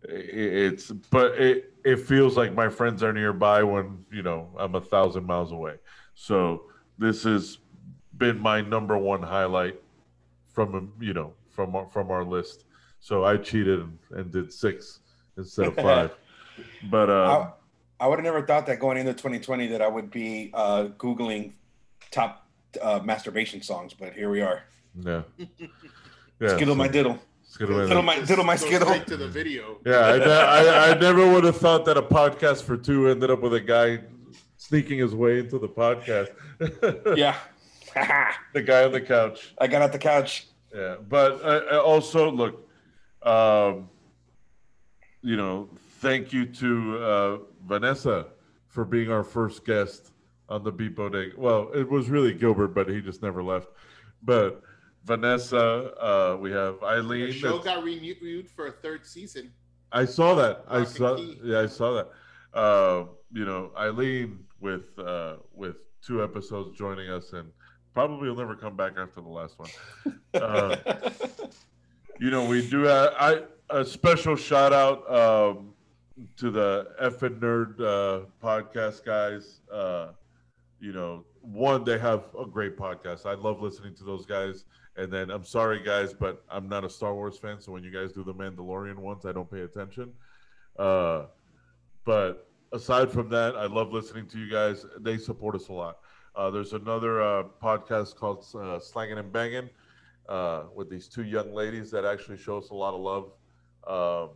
it, it's but it it feels like my friends are nearby when you know i'm a thousand miles away so this has been my number one highlight from you know from our, from our list so i cheated and, and did six instead of five <laughs> but uh I, I would have never thought that going into 2020 that I would be uh, googling top uh, masturbation songs, but here we are. yeah <laughs> yeah Skittle my diddle. Skittle my Diddle my diddle my skittle. straight to the video. Yeah, I, I, I never would have thought that a podcast for two ended up with a guy sneaking his way into the podcast. <laughs> Yeah. <laughs> the guy on the couch. I got out the couch. Yeah, but uh, uh, also look, um, you know, thank you to uh, Vanessa for being our first guest on the Beat Bodega. Well, it was really Gilbert, but he just never left. But Vanessa, uh, we have Eileen. The show got renewed for a third season. I saw that. I saw. key. Yeah, I saw that. Uh, you know, Eileen with uh, with two episodes joining us, and probably will never come back after the last one. Uh, <laughs> you know, we do. Have, I a special shout out um, to the effing nerd uh, podcast guys. Uh, you know, one they have a great podcast. I love listening to those guys. And then I'm sorry, guys, but I'm not a Star Wars fan. So when you guys do the Mandalorian ones, I don't pay attention. Uh, but aside from that, I love listening to you guys. They support us a lot. Uh, there's another uh, podcast called uh, and Banging uh, with these two young ladies that actually show us a lot of love. Um,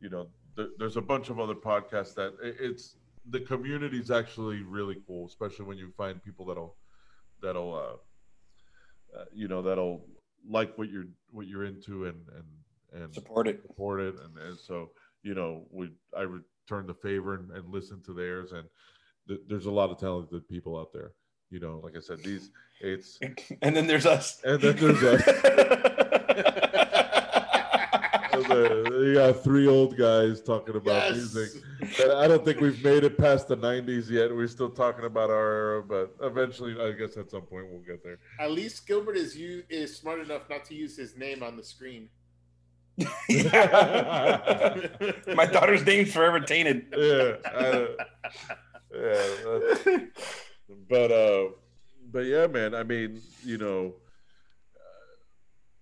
you know, th- there's a bunch of other podcasts that it, it's the community's actually really cool, especially when you find people that'll that'll uh, you know that'll like what you're what you're into and and and Support it. support it and, and so you know we I return the favor and, and listen to theirs and th- there's a lot of talented people out there you know like I said these it's <laughs> And then there's us. and then there's us <laughs> <laughs> you got three old guys talking about Yes. music and I don't think we've made it past the 90s yet we're still talking about our era but eventually I guess at some point we'll get there At least Gilbert is you is smart enough not to use his name on the screen. <laughs> My daughter's name's forever tainted. yeah, I, yeah. But uh, but yeah, man. I mean, you know,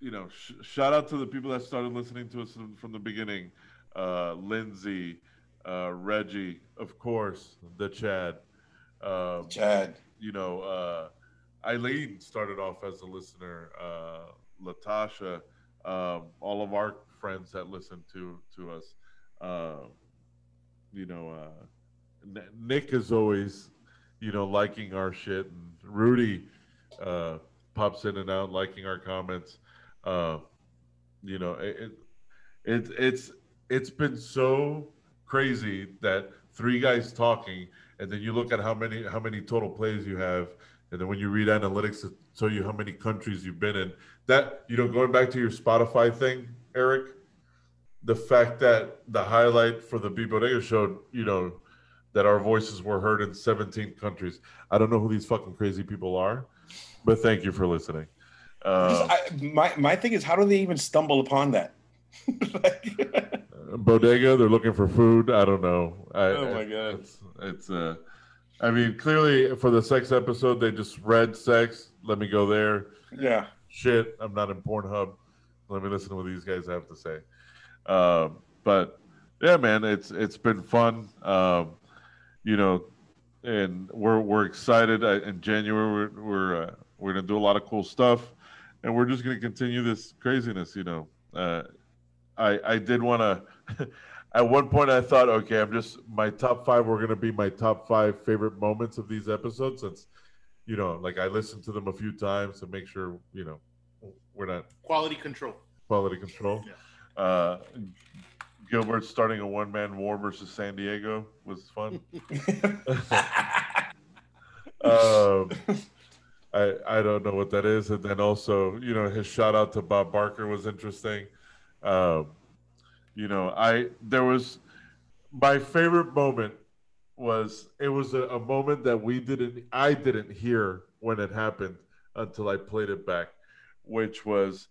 you know, sh- shout out to the people that started listening to us from, the beginning. Uh, Lindsay, uh, Reggie, of course, the Chad. Um, Chad. you know, uh, Eileen started off as a listener. Uh, Latasha, um, all of our friends that listen to to us. Uh, you know, uh, N- Nick is always, you know, liking our shit, and Rudy uh, pops in and out liking our comments. Uh, you know, it, it, it it's it's been so crazy that three guys talking, and then you look at how many how many total plays you have, and then when you read analytics that tell you how many countries you've been in, that you know, going back to your Spotify thing, Eric, the fact that the highlight for the B Bodega showed, you know, that our voices were heard in 17 countries. I don't know who these fucking crazy people are, but thank you for listening. Uh, I, my my thing is, how do they even stumble upon that? <laughs> Like- <laughs> bodega, they're looking for food. I don't know. I, Oh my God. It's, it's uh, I mean, clearly for the sex episode, they just read sex. Let me go there. yeah. shit, I'm not in Pornhub. Let me listen to what these guys have to say. Um, but yeah, man, it's it's been fun. Um, you know, and we're we're excited. I, in January, we're we're, uh, we're gonna do a lot of cool stuff, and we're just gonna continue this craziness. You know, uh, I I did want to. <laughs> At one point, I thought, okay, I'm just my top five were gonna be my top five favorite moments of these episodes, since you know, like I listened to them a few times to make sure you know we're not Quality control. quality control. Uh, Gilbert starting a one man war versus San Diego was fun. <laughs> <laughs> um, I I don't know what that is, and then also you know his shout out to Bob Barker was interesting. Um, you know, I there was my favorite moment was it was a, a moment that we didn't I didn't hear when it happened until I played it back, which was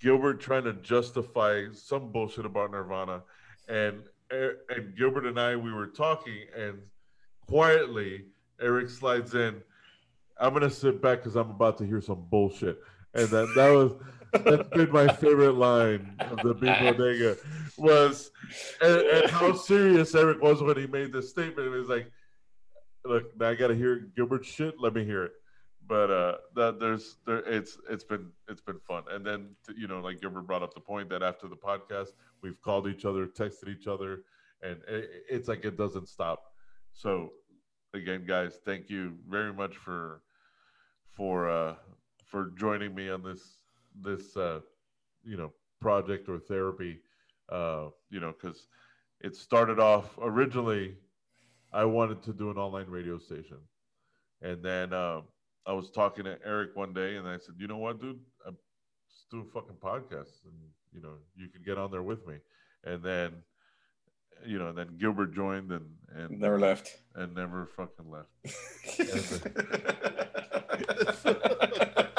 Gilbert trying to justify some bullshit about Nirvana, and and Gilbert and I we were talking, and quietly Eric slides in. I'm gonna sit back because I'm about to hear some bullshit, and that that was that's been my favorite line of the Beat Bodega was, and, and how serious Eric was when he made this statement. It was like, look, now I gotta hear Gilbert's shit. Let me hear it but uh that there's there it's it's been it's been fun and then you know like gilbert brought up the point that after the podcast we've called each other texted each other and it, it's like it doesn't stop so again guys thank you very much for for uh for joining me on this this uh you know project or therapy uh you know because it started off originally i wanted to do an online radio station and then um I was talking to Eric one day, and I said, "You know what, dude? I'm, let's do a fucking podcast, and you know, you can get on there with me." And then, you know, and then Gilbert joined, and and Never left. and never fucking left. <laughs>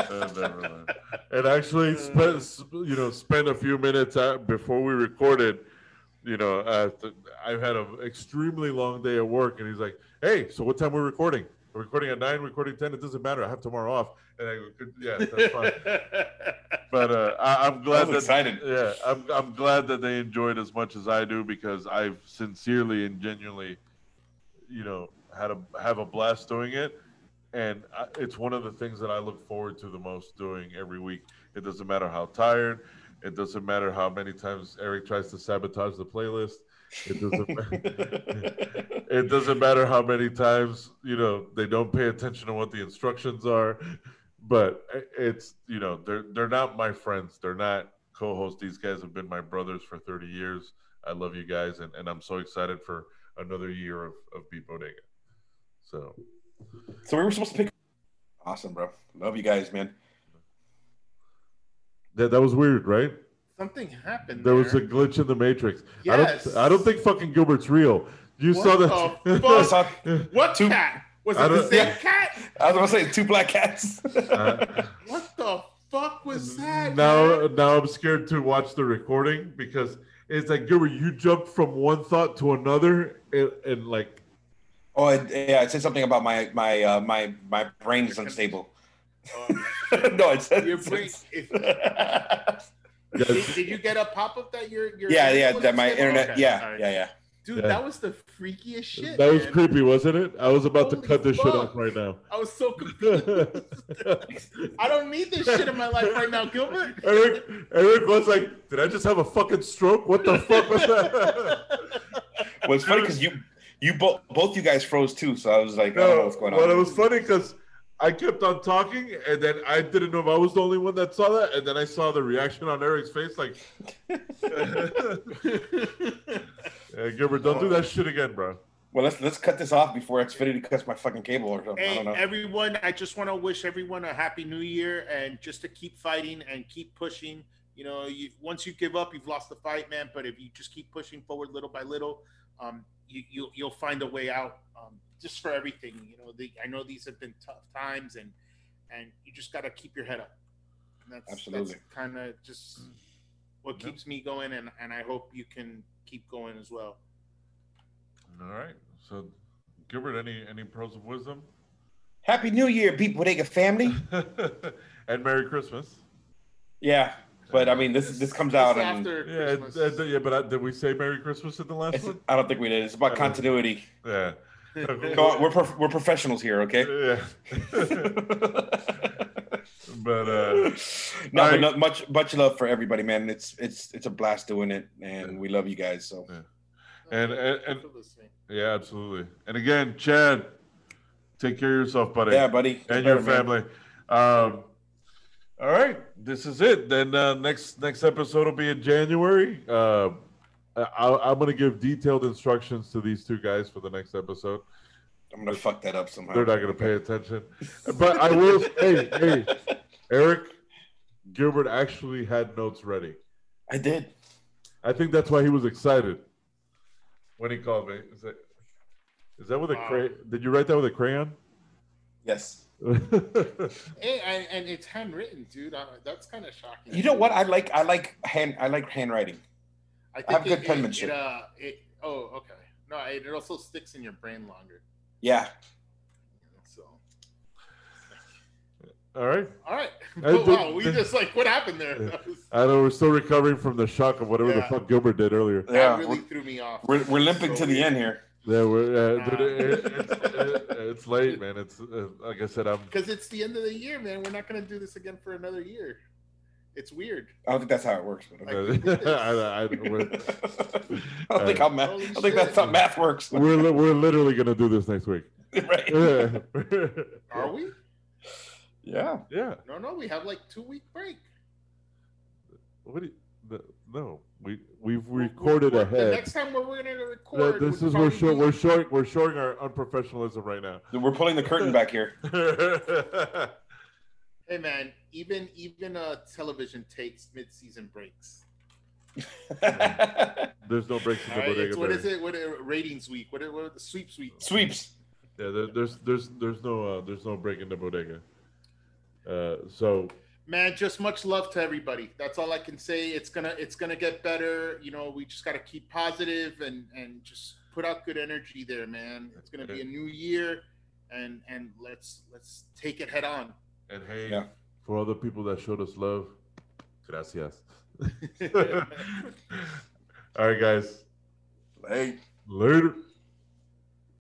And. And actually, spent you know, spent a few minutes before we recorded. You know, I've had an extremely long day at work, and he's like, "Hey, so what time we're recording?" We're recording at nine, recording ten. It doesn't matter. I have tomorrow off, and I go, yeah, that's fine. <laughs> but uh, I, I'm glad that excited. yeah, I'm I'm glad that they enjoyed as much as I do because I've sincerely and genuinely, you know, had a have a blast doing it, and I, it's one of the things that I look forward to the most doing every week. It doesn't matter how tired, it doesn't matter how many times Eric tries to sabotage the playlist. It doesn't. <laughs> it doesn't matter how many times you know they don't pay attention to what the instructions are but it's you know they're they're not my friends they're not co-hosts these guys have been my brothers for 30 years i love you guys and, and i'm so excited for another year of, of beat bodega so So we were supposed to pick. Awesome, bro. Love you guys, man. that, that was weird right Something happened. there was a glitch in the matrix i Yes. don't i don't think fucking gilbert's real you What saw the that <laughs> fuck? saw, What Two- cat? Was I it the don't- same Yeah. cat? I was gonna say two black cats. <laughs> Uh, What the fuck was that? now man? now i'm scared to watch the recording because it's like Gilbert, you jumped from one thought to another and, and like oh, it, yeah, it said something about my my uh, my my brain is unstable. Um, <laughs> no, it said. your brain. If, <laughs> did, did you get a pop up that your your yeah, yeah, that my unstable? internet. Okay, Yeah, all right. yeah, yeah. Dude, Yeah. that was the freakiest shit. that was man. creepy, wasn't it? I was about to cut this shit off right now. I was so confused. <laughs> I don't need this shit in my life right now, Gilbert. Eric, Eric was like, "Did I just have a fucking stroke? What the fuck was that?" Well, it's funny because you you both both you guys froze too, so I was like, I don't know no, what's going well, on. Well, it was funny because I kept on talking, and then I didn't know if I was the only one that saw that, and then I saw the reaction on Eric's face, like, <laughs> <laughs> "Yeah, "Gilbert, don't do that shit again, bro." Well, let's let's cut this off before Xfinity cuts my fucking cable or something. I Hey, don't know. everyone, I just want to wish everyone a happy new year and just to keep fighting and keep pushing. You know, you, once you give up, you've lost the fight, man. But if you just keep pushing forward little by little, um, you, you, you'll find a way out um, just for everything. You know, the, I know these have been tough times and and you just got to keep your head up. And that's, Absolutely. That's kind of just what Yeah. keeps me going. And, and I hope you can keep going as well. All right. So, Gilbert, any any pearls of wisdom? Happy New Year, Beat Bodega family. <laughs> and Merry Christmas. Yeah, But I mean, this this comes Just out and after Yeah, Christmas. uh, yeah, but I, did we say Merry Christmas in the last it's, one? I don't think we did. It's about I continuity. Yeah. <laughs> Come on, we're prof- we're professionals here, okay? Yeah. <laughs> but uh, <laughs> no, I- but not much much love for everybody, man. It's it's it's a blast doing it, and we love you guys. So and and, and yeah, absolutely. And again, Chad, take care of yourself, buddy. yeah, buddy, and Better, your man. family. Um, all right, this is it. Then uh, next next episode will be in January. Uh, I, I'm going to give detailed instructions to these two guys for the next episode. I'm gonna fuck that up somehow. They're not going to pay attention, but I will. hey, hey, Eric Gilbert actually had notes ready. I did. I think that's why he was excited when he called me. Is that, is that with a Wow. crayon? Did you write that with a crayon? Yes. <laughs> Hey, and, and it's handwritten, dude. Uh, that's kind of shocking. You know what? I like I like hand I like handwriting. I have good it, penmanship. It, uh, it, oh, okay. No, it, it also sticks in your brain longer. Yeah. So, All right. all right. I <laughs> Oh, did- wow, we just like what happened there? <laughs> Was, I know we're still recovering from the shock of whatever the fuck Gilbert did earlier. that Yeah. really we're, threw me off. we're, we're limping So to the end here. Yeah, we're, uh, dude, Ah. it, it's, it, it's late, man. It's uh, like I said, I'm. Because it's the end of the year, man. We're not gonna do this again for another year. It's weird. I don't think that's how it works. But okay. Like, we did. I, I, we're, <laughs> I don't think how math. I Holy don't think that's how math works. we're li- we're literally gonna do this next week. <laughs> right. Yeah, Are we? Yeah. yeah. No, no. We have like two week break. What do you, the, no, we we've recorded We're- The ahead. next time we're gonna record. this is we're probably show, be- we're showing we're showing our unprofessionalism right now. We're pulling the curtain back here. <laughs> Hey man, even even uh television takes mid season breaks. <laughs> There's no breaks in the All right, bodega. what is it? What uh, ratings week? What what the sweeps week? Sweeps. Yeah, there, there's there's there's no uh, there's no break in the bodega. Uh, so Man, just much love to everybody. That's all I can say. It's gonna it's gonna get better. You know, we just gotta keep positive and and just put out good energy there, man. It's gonna be a new year, and and let's let's take it head on. and hey, Yeah. for all the people that showed us love, gracias. <laughs> <laughs> all right, guys. Hey. Later.